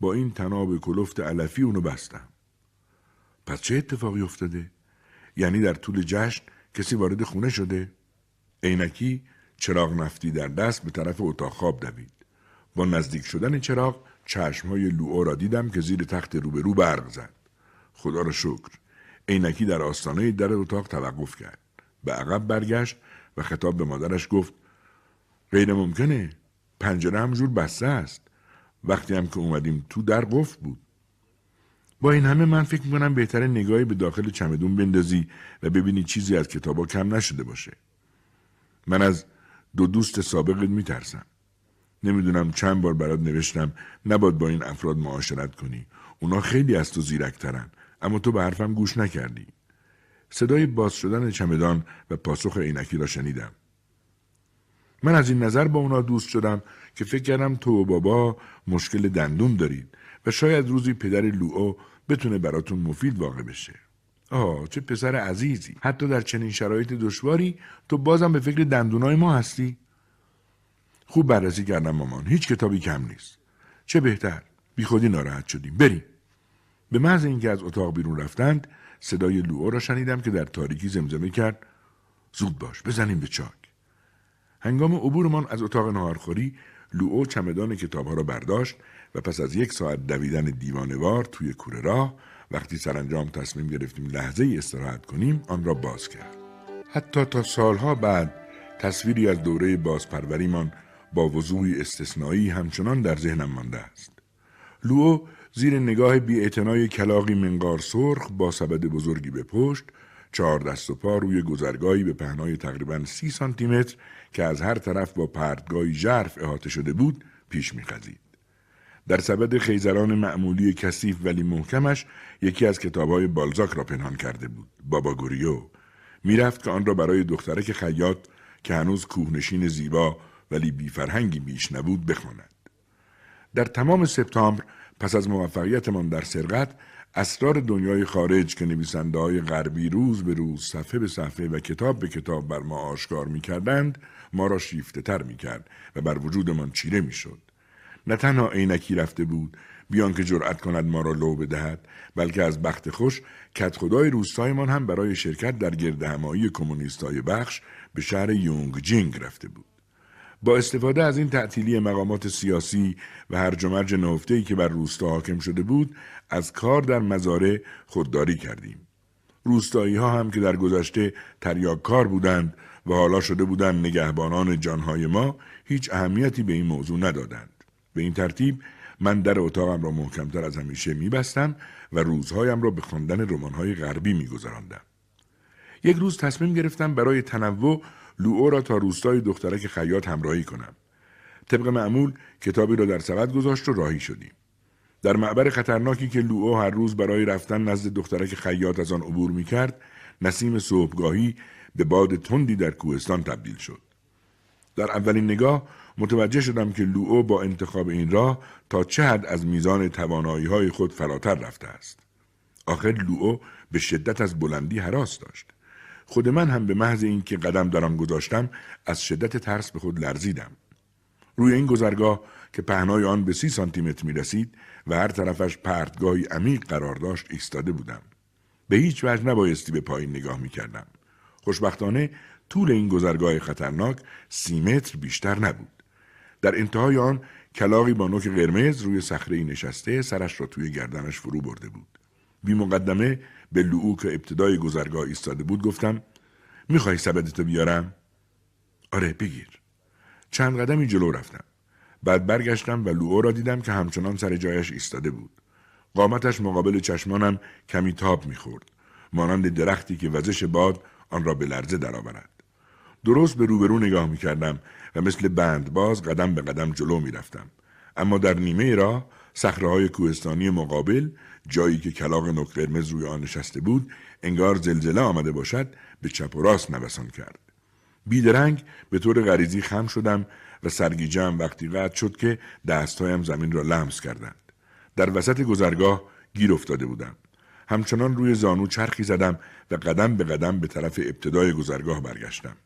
Speaker 1: با این تناب کلفت علفی اونو بستم. پس چه اتفاقی افتاده؟ یعنی در طول جشن کسی وارد خونه شده؟ عینکی چراغ نفتی در دست به طرف اتاق خواب دوید. با نزدیک شدن چراغ چشمهای لوئو را دیدم که زیر تخت روبرو برق زد. خدا را شکر. عینکی در آستانه در اتاق توقف کرد. به عقب برگشت و خطاب به مادرش گفت غیر ممکنه. پنجره همجور بسته است. وقتی هم که اومدیم تو در قفل بود. با این همه من فکر می‌کنم بهتره نگاهی به داخل چمدون بندازی و ببینی چیزی از کتابا کم نشده باشه. من از دو دوست سابقت میترسم. نمی‌دونم چند بار برات نوشتم نباید با این افراد معاشرت کنی. اونا خیلی از تو زیرکترن. اما تو به حرفم گوش نکردی. صدای باز شدن چمدان و پاسخ عینکی را شنیدم. من از این نظر با اونا دوست شدم که فکر کردم تو و بابا مشکل دندون دارید و شاید روزی پدر لوئو بتونه براتون مفید واقع بشه. آه چه پسر عزیزی. حتی در چنین شرایط دشواری تو بازم به فکر دندونای ما هستی. خوب بررسی کردم مامان. هیچ کتابی کم نیست. چه بهتر بی خودی ناراحت شدیم. بریم. به محض اینکه از اتاق بیرون رفتند صدای لوئو را شنیدم که در تاریکی زمزمه کرد. زود باش بزنیم به چاک. هنگام عبورمان از اتاق نهارخوری لوئو چمدان کتابها را برداشت و پس از یک ساعت دویدن دیوانوار توی کوره راه وقتی سرانجام تصمیم گرفتیم لحظه ای استراحت کنیم آن را باز کرد. حتی تا سالها بعد تصویری از دوره بازپروریمان با وضوحی استثنایی همچنان در ذهنم مانده است. لوو زیر نگاه بی کلاقی منقار سرخ با سبد بزرگی به پشت چهار دست و پا روی گذرگاهی به پهنای تقریبا سی سانتی متر که از هر طرف با پرتگاهی ژرف احاطه شده بود پیش میخزید. در سبد خیزران معمولی کثیف ولی محکمش یکی از کتابهای بالزاک را پنهان کرده بود بابا گوریو می‌رفت که آن را برای دخترک خیاط که هنوز کوهنشین زیبا ولی بیفرهنگی بیش نبود بخواند در تمام سپتامبر پس از موفقیتمان در سرقت اسرار دنیای خارج که نویسنده های غربی روز به روز صفحه به صفحه و کتاب به کتاب بر ما آشکار می کردند ما را شیفته تر می کرد و بر وجودمان چیره می شد. نه تنها عینکی رفته بود بیان که جرأت کند ما را لو بدهد بلکه از بخت خوش کت خدای روستایمان هم برای شرکت در گرد همایی کمونیستای بخش به شهر یونگ جینگ رفته بود. با استفاده از این تعطیلی مقامات سیاسی و هرج و مرج که بر روستا حاکم شده بود از کار در مزاره خودداری کردیم. روستایی ها هم که در گذشته تریاک کار بودند و حالا شده بودند نگهبانان جانهای ما هیچ اهمیتی به این موضوع ندادند. به این ترتیب من در اتاقم را محکمتر از همیشه میبستم و روزهایم را به خواندن رمانهای غربی میگذراندم. یک روز تصمیم گرفتم برای تنوع لوئو را تا روستای دخترک خیاط همراهی کنم. طبق معمول کتابی را در سبد گذاشت و راهی شدیم. در معبر خطرناکی که لوئو هر روز برای رفتن نزد دخترک خیاط از آن عبور می کرد نسیم صبحگاهی به باد تندی در کوهستان تبدیل شد. در اولین نگاه متوجه شدم که لوئو با انتخاب این راه تا چه حد از میزان توانایی های خود فراتر رفته است. آخر لوئو به شدت از بلندی حراس داشت. خود من هم به محض اینکه قدم در آن گذاشتم از شدت ترس به خود لرزیدم. روی این گذرگاه که پهنای آن به سی سانتیمتر می رسید و هر طرفش پرتگاهی عمیق قرار داشت ایستاده بودم. به هیچ وجه نبایستی به پایین نگاه می کردم. خوشبختانه طول این گذرگاه خطرناک سی متر بیشتر نبود. در انتهای آن کلاقی با نوک قرمز روی صخره نشسته سرش را توی گردنش فرو برده بود. بی مقدمه به لعو که ابتدای گذرگاه ایستاده بود گفتم می‌خوای سبدتو بیارم؟ آره بگیر. چند قدمی جلو رفتم. بعد برگشتم و لوئو را دیدم که همچنان سر جایش ایستاده بود. قامتش مقابل چشمانم کمی تاب می‌خورد. مانند درختی که وزش باد آن را به لرزه درآورد. درست به روبرو نگاه می کردم و مثل بند باز قدم به قدم جلو می رفتم. اما در نیمه راه های کوهستانی مقابل جایی که کلاق نک قرمز روی آن نشسته بود انگار زلزله آمده باشد به چپ و راست نوسان کرد. بیدرنگ به طور غریزی خم شدم و سرگیجم وقتی قطع شد که دستهایم زمین را لمس کردند. در وسط گذرگاه گیر افتاده بودم. همچنان روی زانو چرخی زدم و قدم به قدم به طرف ابتدای گذرگاه برگشتم.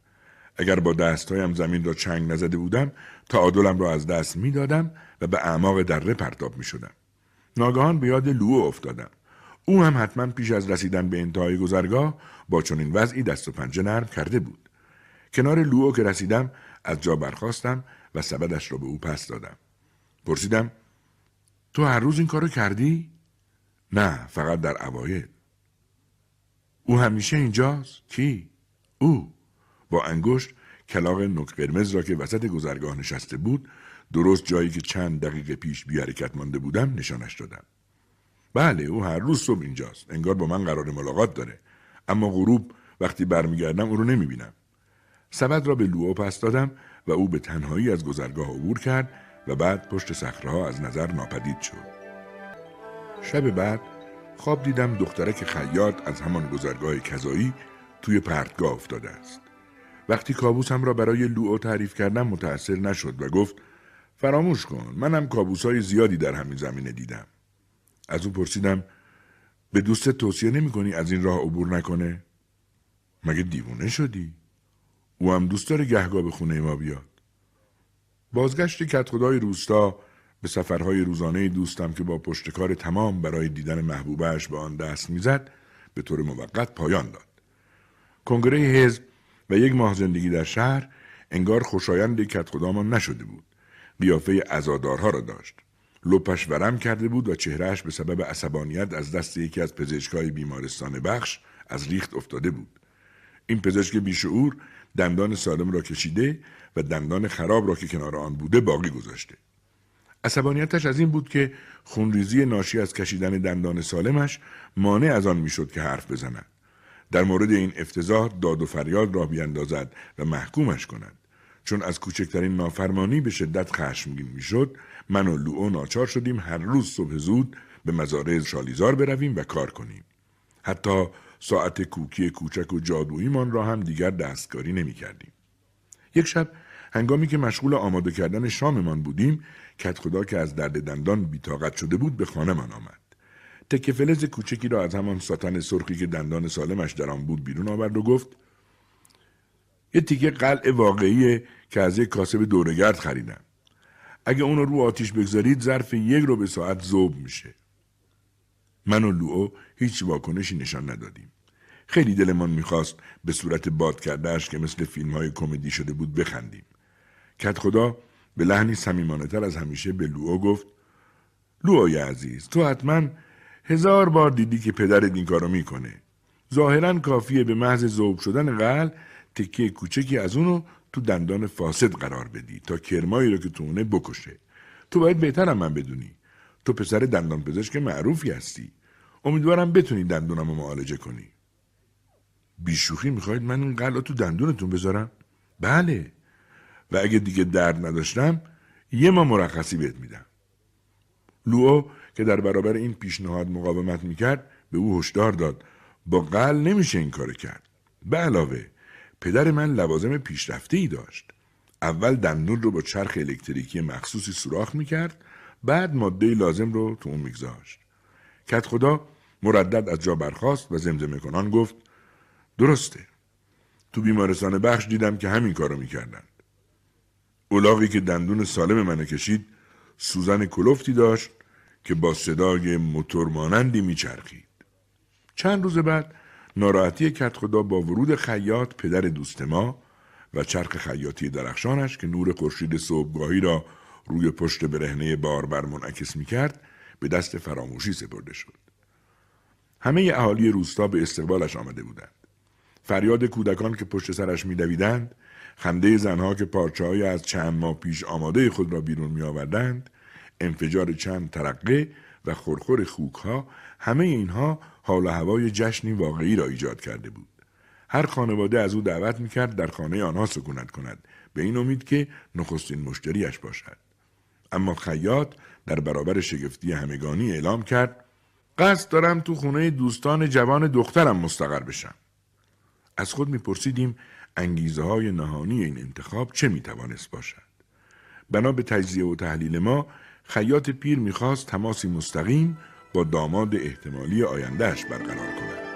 Speaker 1: اگر با دستهایم زمین را چنگ نزده بودم تعادلم را از دست می‌دادم و به اعماق دره پرتاب می شدم. ناگهان به یاد لوو افتادم. او هم حتما پیش از رسیدن به انتهای گذرگاه با چنین وضعی دست و پنجه نرم کرده بود. کنار لوو که رسیدم از جا برخواستم و سبدش را به او پس دادم. پرسیدم تو هر روز این کارو کردی؟ نه فقط در اوایل. او همیشه اینجاست؟ کی؟ او با انگشت کلاق نک قرمز را که وسط گذرگاه نشسته بود درست جایی که چند دقیقه پیش بی حرکت مانده بودم نشانش دادم. بله او هر روز صبح اینجاست. انگار با من قرار ملاقات داره. اما غروب وقتی برمیگردم او رو نمی‌بینم. سبد را به لوو پس دادم و او به تنهایی از گذرگاه عبور کرد و بعد پشت صخره از نظر ناپدید شد. شب بعد خواب دیدم دخترک خیاط از همان گذرگاه کذایی توی پرتگاه افتاده است. وقتی کابوسم را برای لوئو تعریف کردم متأثر نشد و گفت فراموش کن منم کابوس های زیادی در همین زمینه دیدم از او پرسیدم به دوست توصیه نمی کنی از این راه عبور نکنه؟ مگه دیوونه شدی؟ او هم دوست داره گهگاه به خونه ما بیاد. بازگشت کت خدای روستا به سفرهای روزانه دوستم که با پشتکار تمام برای دیدن محبوبهش به آن دست می‌زد به طور موقت پایان داد. کنگره حزب و یک ماه زندگی در شهر انگار خوشایند کت خدامان نشده بود. قیافه ازادارها را داشت. لپش ورم کرده بود و چهرهش به سبب عصبانیت از دست یکی از پزشکای بیمارستان بخش از ریخت افتاده بود. این پزشک بیشعور دندان سالم را کشیده و دندان خراب را که کنار آن بوده باقی گذاشته. عصبانیتش از این بود که خونریزی ناشی از کشیدن دندان سالمش مانع از آن می‌شد که حرف بزند. در مورد این افتضاح داد و فریاد را بیاندازد و محکومش کند. چون از کوچکترین نافرمانی به شدت خشمگین می‌شد من و لوئو ناچار شدیم هر روز صبح زود به مزارع شالیزار برویم و کار کنیم حتی ساعت کوکی کوچک و جادوییمان را هم دیگر دستکاری نمی کردیم. یک شب هنگامی که مشغول آماده کردن شاممان بودیم کت خدا که از درد دندان بیتاقت شده بود به خانه من آمد تکه فلز کوچکی را از همان ساتن سرخی که دندان سالمش در آن بود بیرون آورد و گفت یه تیکه قلع واقعی که از یک کاسب دورگرد خریدم اگه اونو رو آتیش بگذارید ظرف یک رو به ساعت زوب میشه. من و لوئو هیچ واکنشی نشان ندادیم. خیلی دلمان می‌خواست به صورت باد کردهش که مثل فیلم های کمدی شده بود بخندیم. کت خدا به لحنی سمیمانه تر از همیشه به لوئو گفت لوئوی عزیز تو حتما هزار بار دیدی که پدرت این کارو می‌کنه. ظاهرا کافیه به محض ذوب شدن قل تکه کوچکی از اونو تو دندان فاسد قرار بدی تا کرمایی رو که تو اونه بکشه. تو باید بهترم من بدونی. تو پسر دندان پزشک معروفی هستی. امیدوارم بتونی دندونم رو معالجه کنی. بیشوخی می‌خواید من این قلع تو دندونتون بذارم؟ بله. و اگه دیگه درد نداشتم یه ما مرخصی بهت میدم. لوئو که در برابر این پیشنهاد مقاومت می‌کرد به او هشدار داد با قل نمیشه این کار کرد. به علاوه پدر من لوازم پیشرفته ای داشت. اول دندون رو با چرخ الکتریکی مخصوصی سوراخ می‌کرد بعد ماده لازم رو تو اون میگذاشت. کت خدا مردد از جا برخاست و زمزمه کنان گفت درسته. تو بیمارستان بخش دیدم که همین کارو می‌کردند. اولاغی که دندون سالم منو کشید سوزن کلوفتی داشت که با صدای موتور مانندی میچرخید. چند روز بعد ناراحتی کت خدا با ورود خیاط پدر دوست ما و چرخ خیاطی درخشانش که نور خورشید صبحگاهی را روی پشت برهنه باربر منعکس می کرد به دست فراموشی سپرده شد. همه اهالی روستا به استقبالش آمده بودند. فریاد کودکان که پشت سرش میدویدند، خنده زنها که پارچه از چند ماه پیش آماده خود را بیرون می آوردند، انفجار چند ترقه و خورخور خوک ها همه اینها حال و هوای جشنی واقعی را ایجاد کرده بود. هر خانواده از او دعوت می‌کرد در خانه آنها سکونت کند به این امید که نخستین مشتریش باشد. اما خیاط در برابر شگفتی همگانی اعلام کرد قصد دارم تو خونه دوستان جوان دخترم مستقر بشم. از خود میپرسیدیم انگیزه های نهانی این انتخاب چه می‌توانست باشد. بنا به تجزیه و تحلیل ما خیاط پیر می‌خواست تماسی مستقیم با داماد احتمالی آیندهش برقرار کند.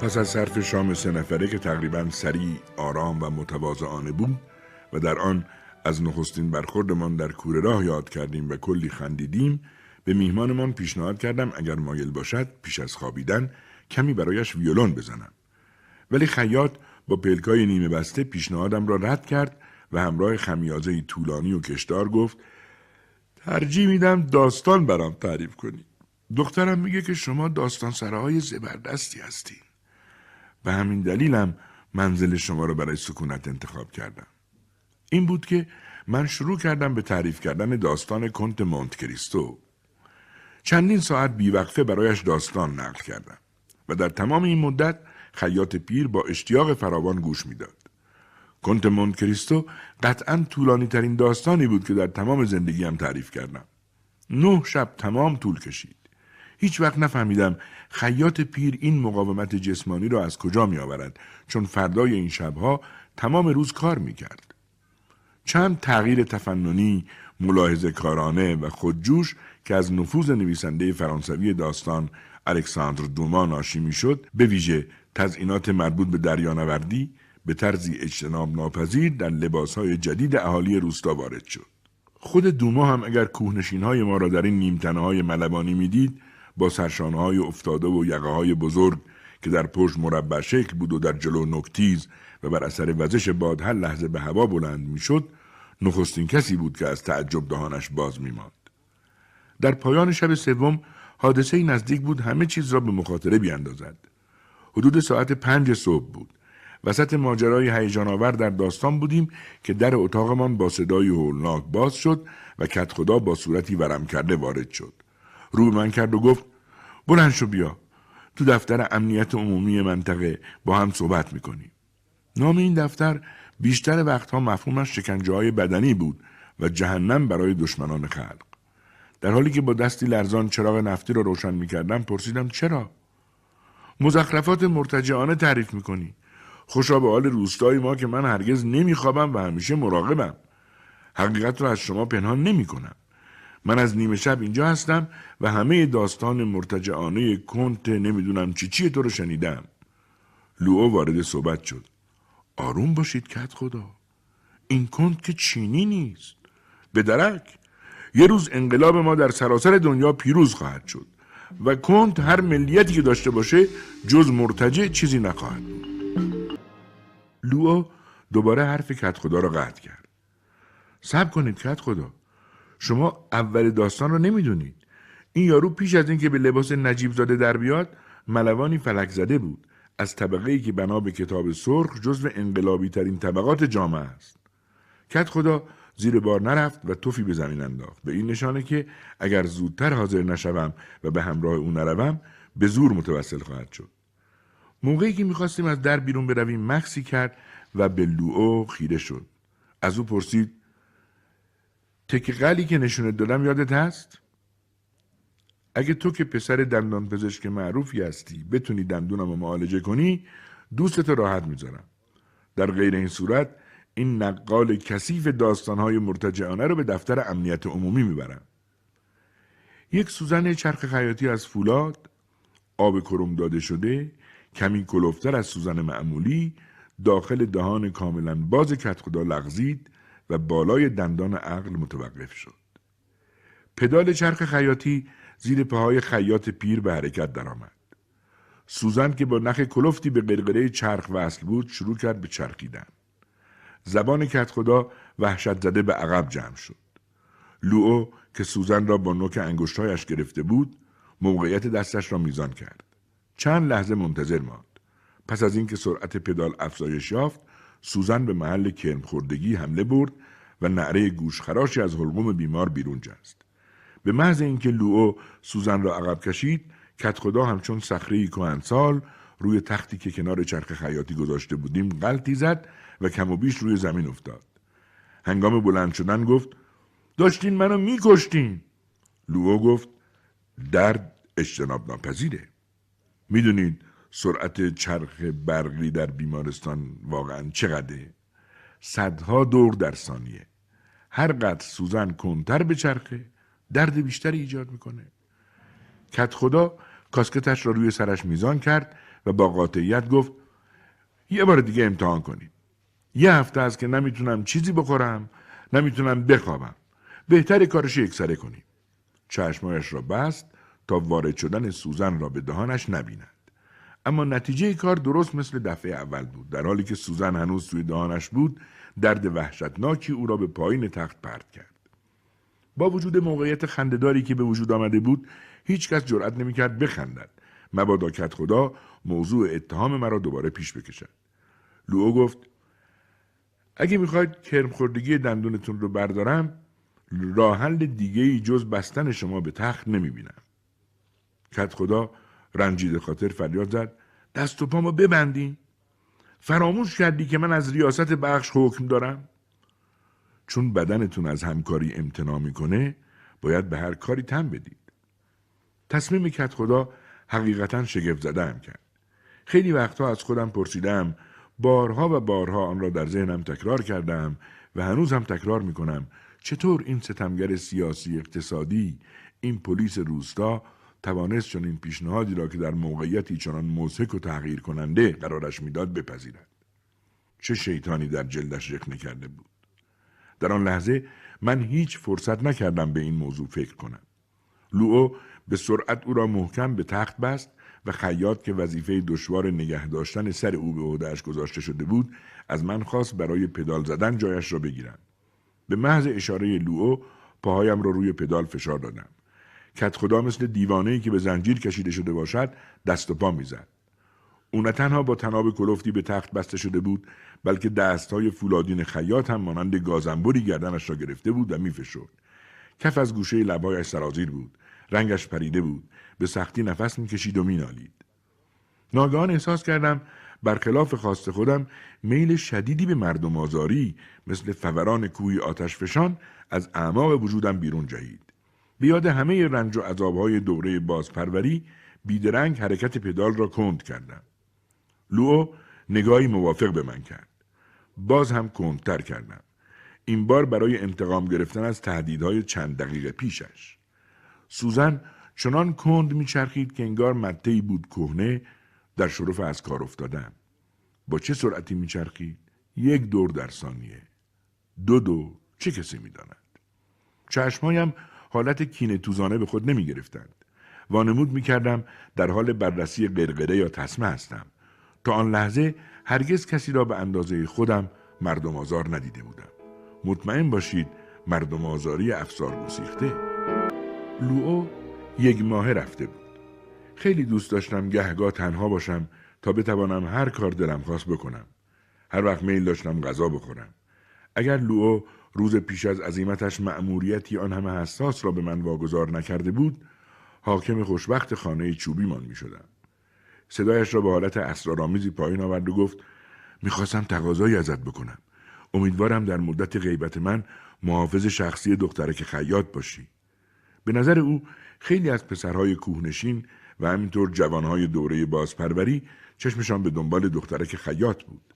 Speaker 1: پس از صرف شام سه نفره که تقریبا سریع، آرام و متواضعانه بود و در آن از نخستین برخوردمان در کوره راه یاد کردیم و کلی خندیدیم به میهمانمان پیشنهاد کردم اگر مایل باشد پیش از خوابیدن کمی برایش ویولون بزنم ولی خیاط با پلکای نیمه بسته پیشنهادم را رد کرد و همراه خمیازه طولانی و کشدار گفت ترجیح میدم داستان برام تعریف کنی. دخترم میگه که شما داستان سراهای زبردستی هستین. به همین دلیلم منزل شما را برای سکونت انتخاب کردم. این بود که من شروع کردم به تعریف کردن داستان کنت مونت کریستو. چندین ساعت بیوقفه برایش داستان نقل کردم و در تمام این مدت خیاط پیر با اشتیاق فراوان گوش می‌داد. کنت مونت کریستو قطعا طولانی ترین داستانی بود که در تمام زندگیم تعریف کردم. نه شب تمام طول کشید. هیچ وقت نفهمیدم خیاط پیر این مقاومت جسمانی را از کجا می آورد چون فردای این شبها تمام روز کار می کرد. چند تغییر تفننی، ملاحظه کارانه و خودجوش که از نفوذ نویسنده فرانسوی داستان الکساندر دوما ناشی می شد به ویژه تزئینات مربوط به دریانوردی به طرزی اجتناب ناپذیر در لباسهای جدید اهالی روستا وارد شد. خود دوما هم اگر کوهنشین های ما را در این نیمتنه های ملبانی می‌دید با سرشانه های افتاده و یقه های بزرگ که در پشت مربع شکل بود و در جلو نکتیز و بر اثر وزش باد هر لحظه به هوا بلند می‌شد نخستین کسی بود که از تعجب دهانش باز میماند. در پایان شب سوم حادثه نزدیک بود همه چیز را به مخاطره بیاندازد. حدود ساعت پنج صبح بود. وسط ماجرای هیجان آور در داستان بودیم که در اتاقمان با صدای هولناک باز شد و کت خدا با صورتی ورم کرده وارد شد. رو من کرد و گفت بلند شو بیا. تو دفتر امنیت عمومی منطقه با هم صحبت می‌کنیم. نام این دفتر بیشتر وقتها مفهومش شکنجه های بدنی بود و جهنم برای دشمنان خلق. در حالی که با دستی لرزان چراغ نفتی را رو روشن می‌کردم پرسیدم چرا؟ مزخرفات مرتجعانه تعریف می‌کنی. خوشا به حال روستای ما که من هرگز نمیخوابم و همیشه مراقبم. حقیقت را از شما پنهان نمی کنم. من از نیمه شب اینجا هستم و همه داستان مرتجعانه کنت نمی‌دونم چی چی تو رو شنیدم. لوو وارد صحبت شد. آروم باشید کت خدا. این کنت که چینی نیست. به درک یه روز انقلاب ما در سراسر دنیا پیروز خواهد شد و کنت هر ملیتی که داشته باشه جز مرتجع چیزی نخواهد بود لوو دوباره حرف کت خدا را قطع کرد. سب کنید کت خدا شما اول داستان رو نمی‌دونید. این یارو پیش از اینکه به لباس نجیب زاده در بیاد ملوانی فلک زده بود. از طبقه ای که بنا به کتاب سرخ جزو انقلابی ترین طبقات جامعه است. کت خدا زیر بار نرفت و توفی به زمین انداخت. به این نشانه که اگر زودتر حاضر نشوم و به همراه او نروم به زور متوسل خواهد شد. موقعی که می‌خواستیم از در بیرون برویم مکسی کرد و به لوئو خیره شد. از او پرسید تک قلی که نشونت دادم یادت هست؟ اگه تو که پسر دندان پزشک معروفی هستی بتونی دندونم رو معالجه کنی دوستت راحت می‌ذارم. در غیر این صورت این نقال کثیف داستانهای مرتجعانه رو به دفتر امنیت عمومی می‌برم. یک سوزن چرخ خیاطی از فولاد آب کرم داده شده کمی کلوفتر از سوزن معمولی داخل دهان کاملا باز کتخدا لغزید و بالای دندان عقل متوقف شد. پدال چرخ خیاطی زیر پاهای خیاط پیر به حرکت درآمد. سوزن که با نخ کلفتی به قرقره چرخ وصل بود شروع کرد به چرخیدن. زبان کت خدا وحشت زده به عقب جمع شد. لوئو که سوزن را با نوک انگشتهایش گرفته بود موقعیت دستش را میزان کرد. چند لحظه منتظر ماند. پس از اینکه سرعت پدال افزایش یافت سوزن به محل کرم خوردگی حمله برد و نعره گوشخراشی از حلقوم بیمار بیرون جست. به محض اینکه لوئو سوزن را عقب کشید کت خدا همچون صخره کهنسال روی تختی که کنار چرخ خیاطی گذاشته بودیم غلطی زد و کم و بیش روی زمین افتاد. هنگام بلند شدن گفت داشتین منو میکشتین. لوئو گفت درد اجتناب ناپذیره. می‌دونید سرعت چرخ برقی در بیمارستان واقعا چقدره؟ صدها دور در ثانیه. هر قدر سوزن کنتر به چرخه درد بیشتری ایجاد می‌کنه. کت خدا کاسکتش را روی سرش میزان کرد و با قاطعیت گفت یه بار دیگه امتحان کنید. یه هفته است که نمی‌تونم چیزی بخورم نمی‌تونم بخوابم. بهتر کارش یکسره کنید. چشمایش را بست تا وارد شدن سوزن را به دهانش نبیند. اما نتیجه کار درست مثل دفعه اول بود. در حالی که سوزن هنوز توی دهانش بود درد وحشتناکی او را به پایین تخت پرت کرد. با وجود موقعیت خندهداری که به وجود آمده بود هیچکس جرأت نمی‌کرد بخندد. مبادا کت خدا موضوع اتهام مرا دوباره پیش بکشد. لوو گفت اگه می‌خواید کرمخوردگی دندونتون رو بردارم راه حل دیگه ای جز بستن شما به تخت نمی‌بینم. کت خدا رنجیده خاطر فریاد زد. دست و پامو ببندین. فراموش کردی که من از ریاست بخش حکم دارم؟ چون بدنتون از همکاری امتناع می‌کنه باید به هر کاری تن بدید. تصمیم کت خدا حقیقتا شگفت زده هم کرد. خیلی وقتها از خودم پرسیدم بارها و بارها آن را در ذهنم تکرار کردم و هنوز هم تکرار می‌کنم چطور این ستمگر سیاسی اقتصادی این پلیس روستا توانست این پیشنهادی را که در موقعیتی چنان موسک و تغییر کننده قرارش می‌داد بپذیرد. چه شیطانی در جلدش رخنه کرده بود. در آن لحظه من هیچ فرصت نکردم به این موضوع فکر کنم. لوئو به سرعت او را محکم به تخت بست و خیاط که وظیفه دشوار نگه داشتن سر او به عهدهاش گذاشته شده بود از من خواست برای پدال زدن جایش را بگیرم. به محض اشاره لوئو پاهایم را روی پدال فشار دادم. کت خدا مثل دیوانه که به زنجیر کشیده شده باشد دست و پا می‌زد. او نه تنها با تناب کلفتی به تخت بسته شده بود بلکه دستهای فولادین خیاط هم مانند گازنبوری گردنش را گرفته بود و میفشرد. کف از گوشه لبهایش سرازیر بود. رنگش پریده بود. به سختی نفس می‌کشید و مینالید. ناگهان احساس کردم برخلاف خواست خودم میل شدیدی به مردم آزاری مثل فوران کوهی آتش فشان از اعماق وجودم بیرون جهید. بیاد همه رنج و عذابهای دوره بازپروری بیدرنگ حرکت پدال را کند کردم. لوو نگاهی موافق به من کرد. باز هم کندتر کردم. این بار برای انتقام گرفتن از تهدیدهای چند دقیقه پیشش. سوزن چنان کند میچرخید که انگار مته بود کهنه در شرف از کار افتادن. با چه سرعتی میچرخید؟ یک دور در ثانیه. دو دو چه کسی می‌داند؟ چشمهایم حالت کینه توزانه به خود نمی گرفتند. وانمود می کردم در حال بررسی قرقره یا تسمه هستم. تا آن لحظه هرگز کسی را به اندازه خودم مردم آزار ندیده بودم. مطمئن باشید مردم آزاری افسار گسیخته. لوئو یک ماه رفته بود. خیلی دوست داشتم گهگاه تنها باشم تا بتوانم هر کار دلم خواست بکنم. هر وقت میل داشتم غذا بخورم. اگر لوئو روز پیش از عظیمتش مأموریتی آن همه حساس را به من واگذار نکرده بود حاکم خوشبخت خانه چوبیمان می شدم. صدایش را به حالت اسرارآمیزی پایین آورد و گفت می‌خواستم تقاضایی ازت بکنم. امیدوارم در مدت غیبت من محافظ شخصی دخترک خیاط باشی. به نظر او خیلی از پسرهای کوهنشین و همینطور جوانهای دوره بازپروری چشمشان به دنبال دخترک خیاط بود.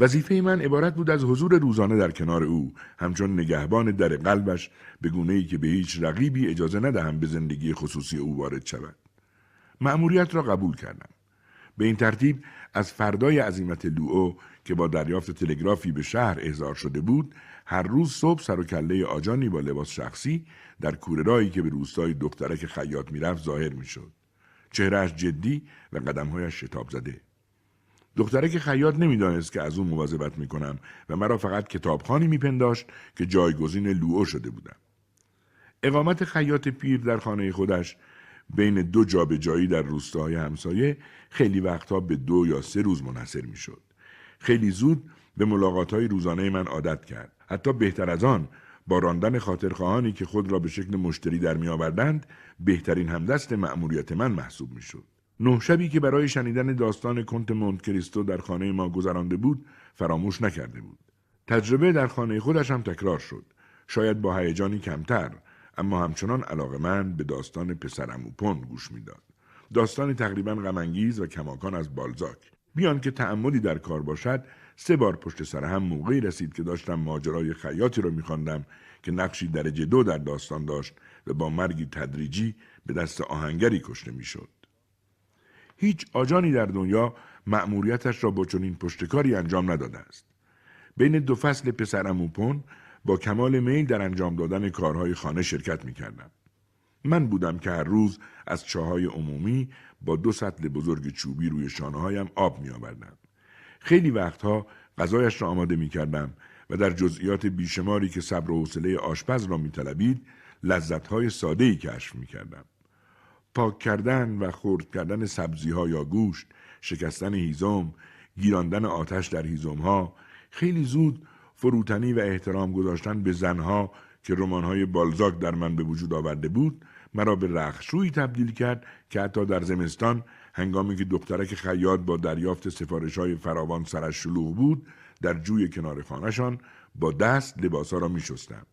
Speaker 1: وظیفه من عبارت بود از حضور روزانه در کنار او همچون نگهبان در قلبش به گونه ای که به هیچ رقیبی اجازه ندهم به زندگی خصوصی او وارد شود. مأموریت را قبول کردم. به این ترتیب از فردای عظیمت لوئو که با دریافت تلگرافی به شهر احضار شده بود هر روز صبح سر و کله آجانی با لباس شخصی در کوره که به روستای دخترک خیاط می‌رفت ظاهر می‌شد. چهرهش جدی و قدمهایش شتاب زده. دخترک خیاط نمی‌دانست که از او مواظبت می‌کنم و مرا فقط کتابخانی میپنداشت که جایگزین لوئو شده بودم اقامت خیاط پیر در خانه خودش بین دو جایی در روستاهای همسایه خیلی وقتها به دو یا سه روز منحصر می‌شد. خیلی زود به ملاقات های روزانه من عادت کرد. حتی بهتر از آن با راندن خاطرخواهانی که خود را به شکل مشتری در می آوردند بهترین همدست مأموریت من محسوب می شد. نه شبی که برای شنیدن داستان کنت مونت کریستو در خانه ما گذرانده بود فراموش نکرده بود. تجربه در خانه خودش هم تکرار شد. شاید با هیجانی کمتر اما همچنان علاقه من به داستان پسرم پون گوش می‌داد. داستانی تقریبا غمانگیز و کماکان از بالزاک. بیان که تعمدی در کار باشد سه بار پشت سر هم موقعی رسید که داشتم ماجرای خیاطی رو میخواندم که نقشی درجه دو در داستان داشت و با مرگی تدریجی به دست آهنگری کشته می‌شد. هیچ آجانی در دنیا مأموریتش را با چنین پشتکاری انجام نداده است. بین دو فصل پسر اموپون با کمال میل در انجام دادن کارهای خانه شرکت می کردم. من بودم که هر روز از چاهای عمومی با دو سطل بزرگ چوبی روی شانه هایم آب می آوردم. خیلی وقتها غذایش را آماده می کردم و در جزئیات بیشماری که صبر و حوصله آشپز را می طلبید لذتهای ساده ای کشف می کردم. پاک کردن و خرد کردن سبزی ها یا گوشت، شکستن هیزم، گیراندن آتش در هیزم ها خیلی زود فروتنی و احترام گذاشتن به زنها که رمانهای بالزاک در من به وجود آورده بود مرا به رخشویی تبدیل کرد که حتی در زمستان هنگامی که دخترک خیاط با دریافت سفارش های فراوان سرش شلوغ بود در جوی کنار خانهشان با دست لباسها را می شستم.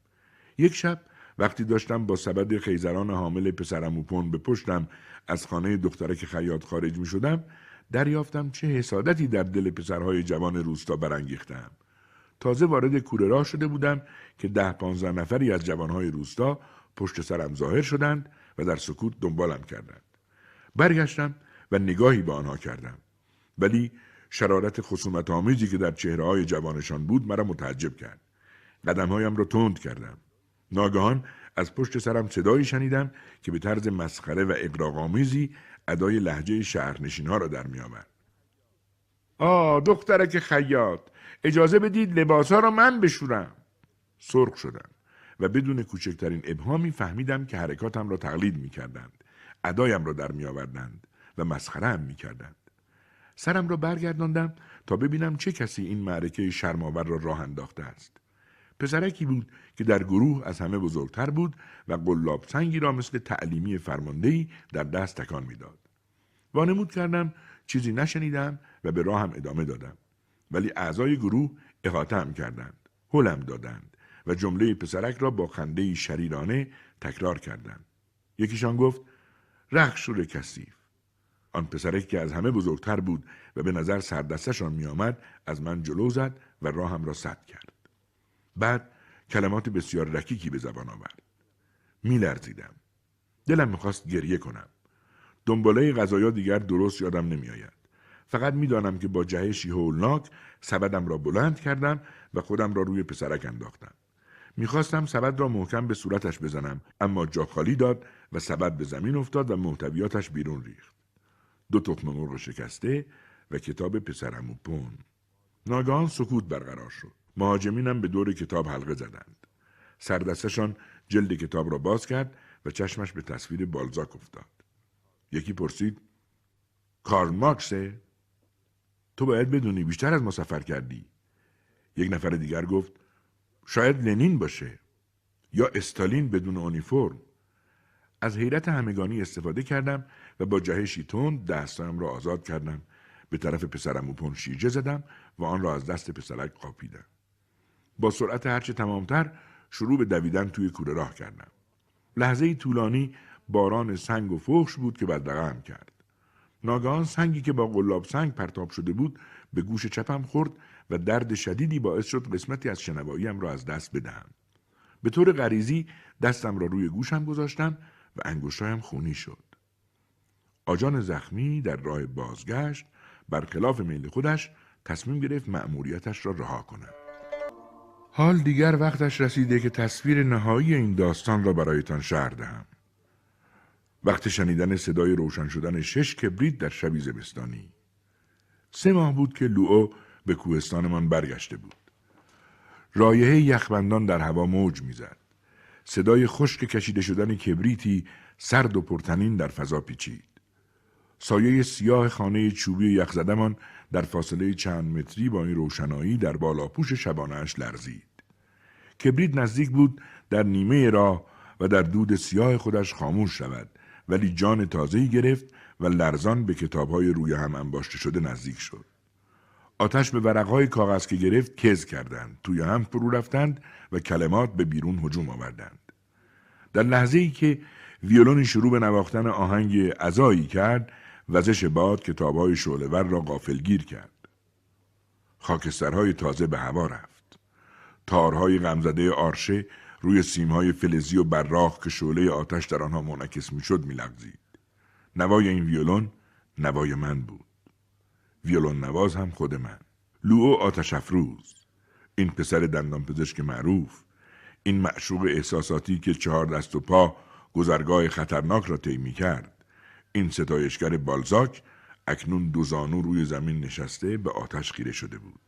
Speaker 1: یک شب وقتی داشتم با سبد خیزران حامل پسرم اوپون به پشتم از خانه دخترک خیاط خارج می شدم دریافتم چه حسادتی در دل پسرهای جوان روستا برانگیختم. تازه وارد کوره راه شده بودم که ده پانزده نفری از جوانهای روستا پشت سرم ظاهر شدند و در سکوت دنبالم کردند. برگشتم و نگاهی به آنها کردم. ولی شرارت خصومت آمیزی که در چهره های جوانشان بود مرا متعجب کرد. قدمهایم را تند کردم. ناگهان از پشت سرم صدایی شنیدم که به طرز مسخره و اقراقآمیزی ادای لحجه شهرنشین ها را در می آمد. آه دخترک خیاط اجازه بدید لباسها را من بشورم سرخ شدم و بدون کوچکترین ابهامی فهمیدم که حرکاتم را تقلید می کردند. ادایم را در می و مسخره هم می کردند. سرم را برگرداندم تا ببینم چه کسی این معرکه شرماور را راه انداخته است. پسرکی بود که در گروه از همه بزرگتر بود و قلاب سنگی را مثل تعلیمی فرماندهی در دست تکان می‌داد. وانمود کردم چیزی نشنیدم و به راهم ادامه دادم. ولی اعضای گروه احاطه کردند هلم دادند و جمله پسرک را با خنده شریرانه تکرار کردند یکیشان گفت رخشور کثیف آن پسرک که از همه بزرگتر بود و به نظر سردستشان می آمد از من جلو زد و راهم را سد کرد بعد کلمات بسیار رکیکی به زبان آورد. می لرزیدم دلم می‌خواست گریه کنم. دنباله غذایا دیگر درست یادم نمیآید. فقط می‌دانم که با جهشی هولناک سبدم را بلند کردم و خودم را روی پسرک انداختم. می‌خواستم سبد را محکم به صورتش بزنم اما جا خالی داد و سبد به زمین افتاد و محتویاتش بیرون ریخت. دو تخم مرغ شکسته و کتاب پسرمو پون ناگهان سکوت برقرار شد. مهاجمینم به دور کتاب حلقه زدند. سردستشان جلد کتاب را باز کرد و چشمش به تصویر بالزاک افتاد. یکی پرسید کارل مارکسه تو باید بدونی بیشتر از ما سفر کردی. یک نفر دیگر گفت شاید لنین باشه یا استالین بدون اونیفرم از حیرت همگانی استفاده کردم و با جهشی تند دستم را آزاد کردم. به طرف پسرم و شیرجه زدم و آن را از دست پسرک قاپیدم. با سرعت هرچه تمامتر شروع به دویدن توی کوره راه کردم لحظه طولانی باران سنگ و فخش بود که بدرقم کرد ناگهان سنگی که با قلاب سنگ پرتاب شده بود به گوش چپم خورد و درد شدیدی باعث شد قسمتی از شنواییم را از دست بدهم. به طور غریزی دستم را روی گوشم گذاشتم و انگشتایم خونی شد. آجان زخمی در راه بازگشت برخلاف میل خودش تصمیم گرفت مأموریتش را رها کند. حال دیگر وقتش رسیده که تصویر نهایی این داستان را برایتان شهر دهم. وقت شنیدن صدای روشن شدن شش کبریت در شبی زمستانی. سه ماه بود که لوئو به کوهستانمان برگشته بود. رایحه یخبندان در هوا موج می‌زد. صدای خشک کشیده شدن کبریتی سرد و پرتنین در فضا پیچید. سایه سیاه خانه چوبی یخزدمان در فاصله چند متری با این روشنایی در بالاپوش شبانهاش لرزید. کبریت نزدیک بود در نیمه راه و در دود سیاه خودش خاموش شود ولی جان تازه‌ای گرفت و لرزان به کتابهای روی هم انباشته شده نزدیک شد. آتش به ورقهای کاغذ که گرفت کز کردند توی هم فرو رفتند و کلمات به بیرون هجوم آوردند در لحظه ای که ویولونی شروع به نواختن آهنگ ازایی کرد وزش باد کتابهای شعلهور را غافلگیر کرد. خاکسترهای تازه به هوا رفت. تارهای غمزده آرشه روی سیمهای فلزی و براق که شعله آتش در آنها منعکس می‌شد میلغزید. نوای این ویولون نوای من بود. ویولون نواز هم خود من. لوو آتش افروز. این پسر دندان پزشک معروف. این معشوق احساساتی که چهار دست و پا گذرگاه خطرناک را طی کرد این ستایشگر بالزاک اکنون دو زانو روی زمین نشسته به آتش خیره شده بود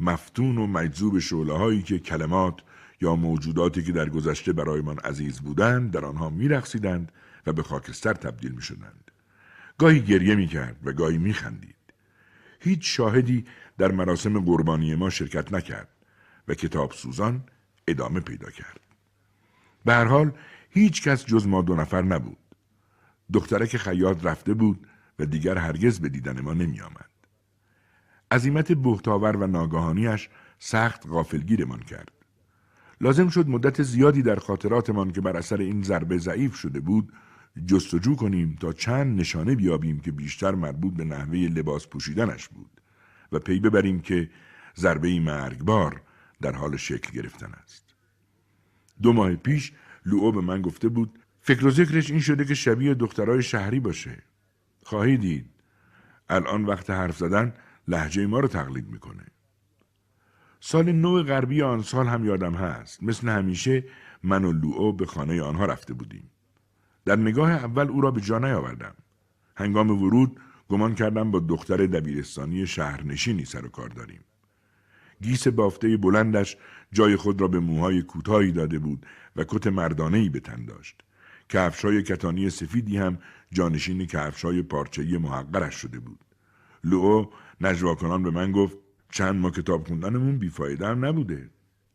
Speaker 1: مفتون و مجذوب شعله هایی که کلمات یا موجوداتی که در گذشته برایمان عزیز بودند در آنها میرقصیدند و به خاکستر تبدیل می شدند. گاهی گریه می کرد و گاهی می خندید. هیچ شاهدی در مراسم قربانی ما شرکت نکرد و کتاب سوزان ادامه پیدا کرد. به هر حال هیچ کس جز ما دو نفر نبود. دخترک خیاط رفته بود و دیگر هرگز به دیدن ما نمی آمد. عظیمت بهتاور و ناگاهانیش سخت غافلگیرمان کرد. لازم شد مدت زیادی در خاطراتمان که بر اثر این ضربه ضعیف شده بود جستجو کنیم تا چند نشانه بیابیم که بیشتر مربوط به نحوه لباس پوشیدنش بود و پی ببریم که ضربه مرگبار در حال شکل گرفتن است. دو ماه پیش لوئو به من گفته بود فکر و ذکرش این شده که شبیه دخترای شهری باشه. خواهی دید. الان وقت حرف زدن لحجه ما رو تقلید می‌کنه. سال نو غربی آن سال هم یادم هست. مثل همیشه من و لوئو به خانه آنها رفته بودیم. در نگاه اول او را به جا نیاوردم. هنگام ورود گمان کردم با دختر دبیرستانی شهرنشینی سر و کار داریم. گیس بافته بلندش جای خود را به موهای کوتاهی داده بود و کت مردانهی به تن داشت. کفشای کتانی سفیدی هم جانشین کفشای پارچه‌ای محقرش شده بود. لوو نجواکنان به من گفت چند ما کتاب خوندنمون بیفایده هم نبوده.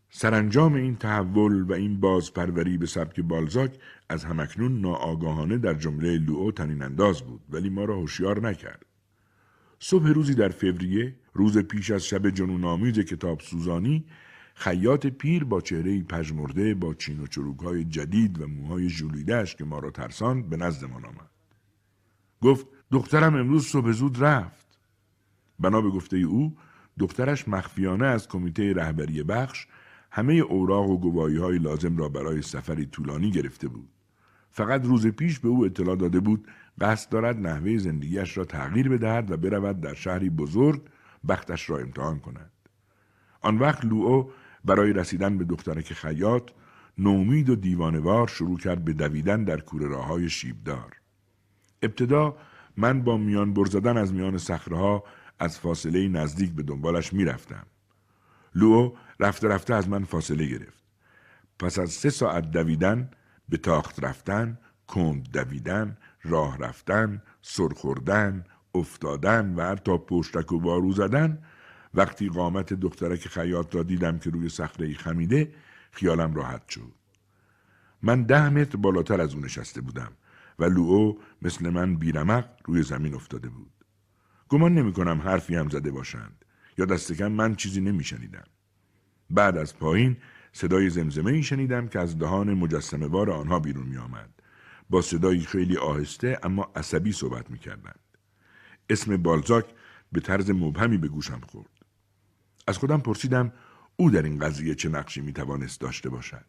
Speaker 1: سرانجام این تحول و این بازپروری به سبک بالزاک از همکنون ناآگاهانه در جمله لوئو تنین انداز بود ولی ما را هوشیار نکرد. صبح روزی در فوریه روز پیش از شب جنون کتاب سوزانی خیاط پیر با چهره پژمرده با چین و چروکهای جدید و موهای ژولیدهاش که ما را ترساند به نزدمان آمد. گفت دخترم امروز صبح زود رفت. بنا به گفته او دخترش مخفیانه از کمیته رهبری بخش همه اوراق و گواهی های لازم را برای سفری طولانی گرفته بود. فقط روز پیش به او اطلاع داده بود قصد دارد نحوه زندگیش را تغییر بدهد و برود در شهری بزرگ بختش را امتحان کند. آن وقت لوئو برای رسیدن به دخترک خیاط نومید و دیوانوار شروع کرد به دویدن در کوره راه های شیبدار. ابتدا من با میان برزدن از میان صخره از فاصله نزدیک به دنبالش می‌رفتم. لو رفته رفته از من فاصله گرفت. پس از سه ساعت دویدن به تاخت رفتن، کند دویدن، راه رفتن، سرخوردن، افتادن و حتی پشتک و بارو زدن وقتی قامت دخترک خیاط را دیدم که روی صخره خمیده خیالم راحت شد. من ده متر بالاتر از او نشسته بودم و لوئو مثل من بیرمق روی زمین افتاده بود. گمان نمی کنم حرفی هم زده باشند یا دست کم من چیزی نمی شنیدم. بعد از پایین صدای زمزمه ای شنیدم که از دهان مجسمه بار آنها بیرون می آمد. با صدایی خیلی آهسته اما عصبی صحبت می کردند. اسم بالزاک به طرز مبهمی به گوشم خورد. از خودم پرسیدم او در این قضیه چه نقشی می توانست داشته باشد.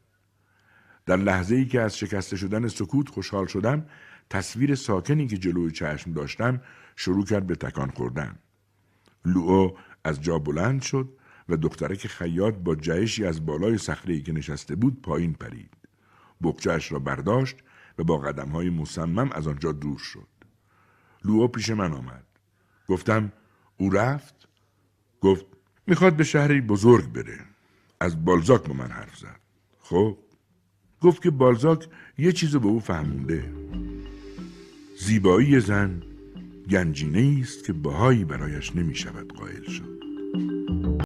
Speaker 1: در لحظه ای که از شکسته شدن سکوت خوشحال شدم تصویر ساکنی که جلوی چشم داشتم شروع کرد به تکان خوردن. لوئو از جا بلند شد و دخترک خیاط با جهشی از بالای ای که نشسته بود پایین پرید. بکچهش را برداشت و با قدم های مصمم از آنجا دور شد. لوئو پیش من آمد. گفتم او رفت؟ گفت می‌خواد به شهری بزرگ بره. از بالزاک با من حرف زد. خب گفت که بالزاک یه چیز به او فهمونده. زیبایی زن گنجینه است که بهایی برایش نمی شود قائل شد.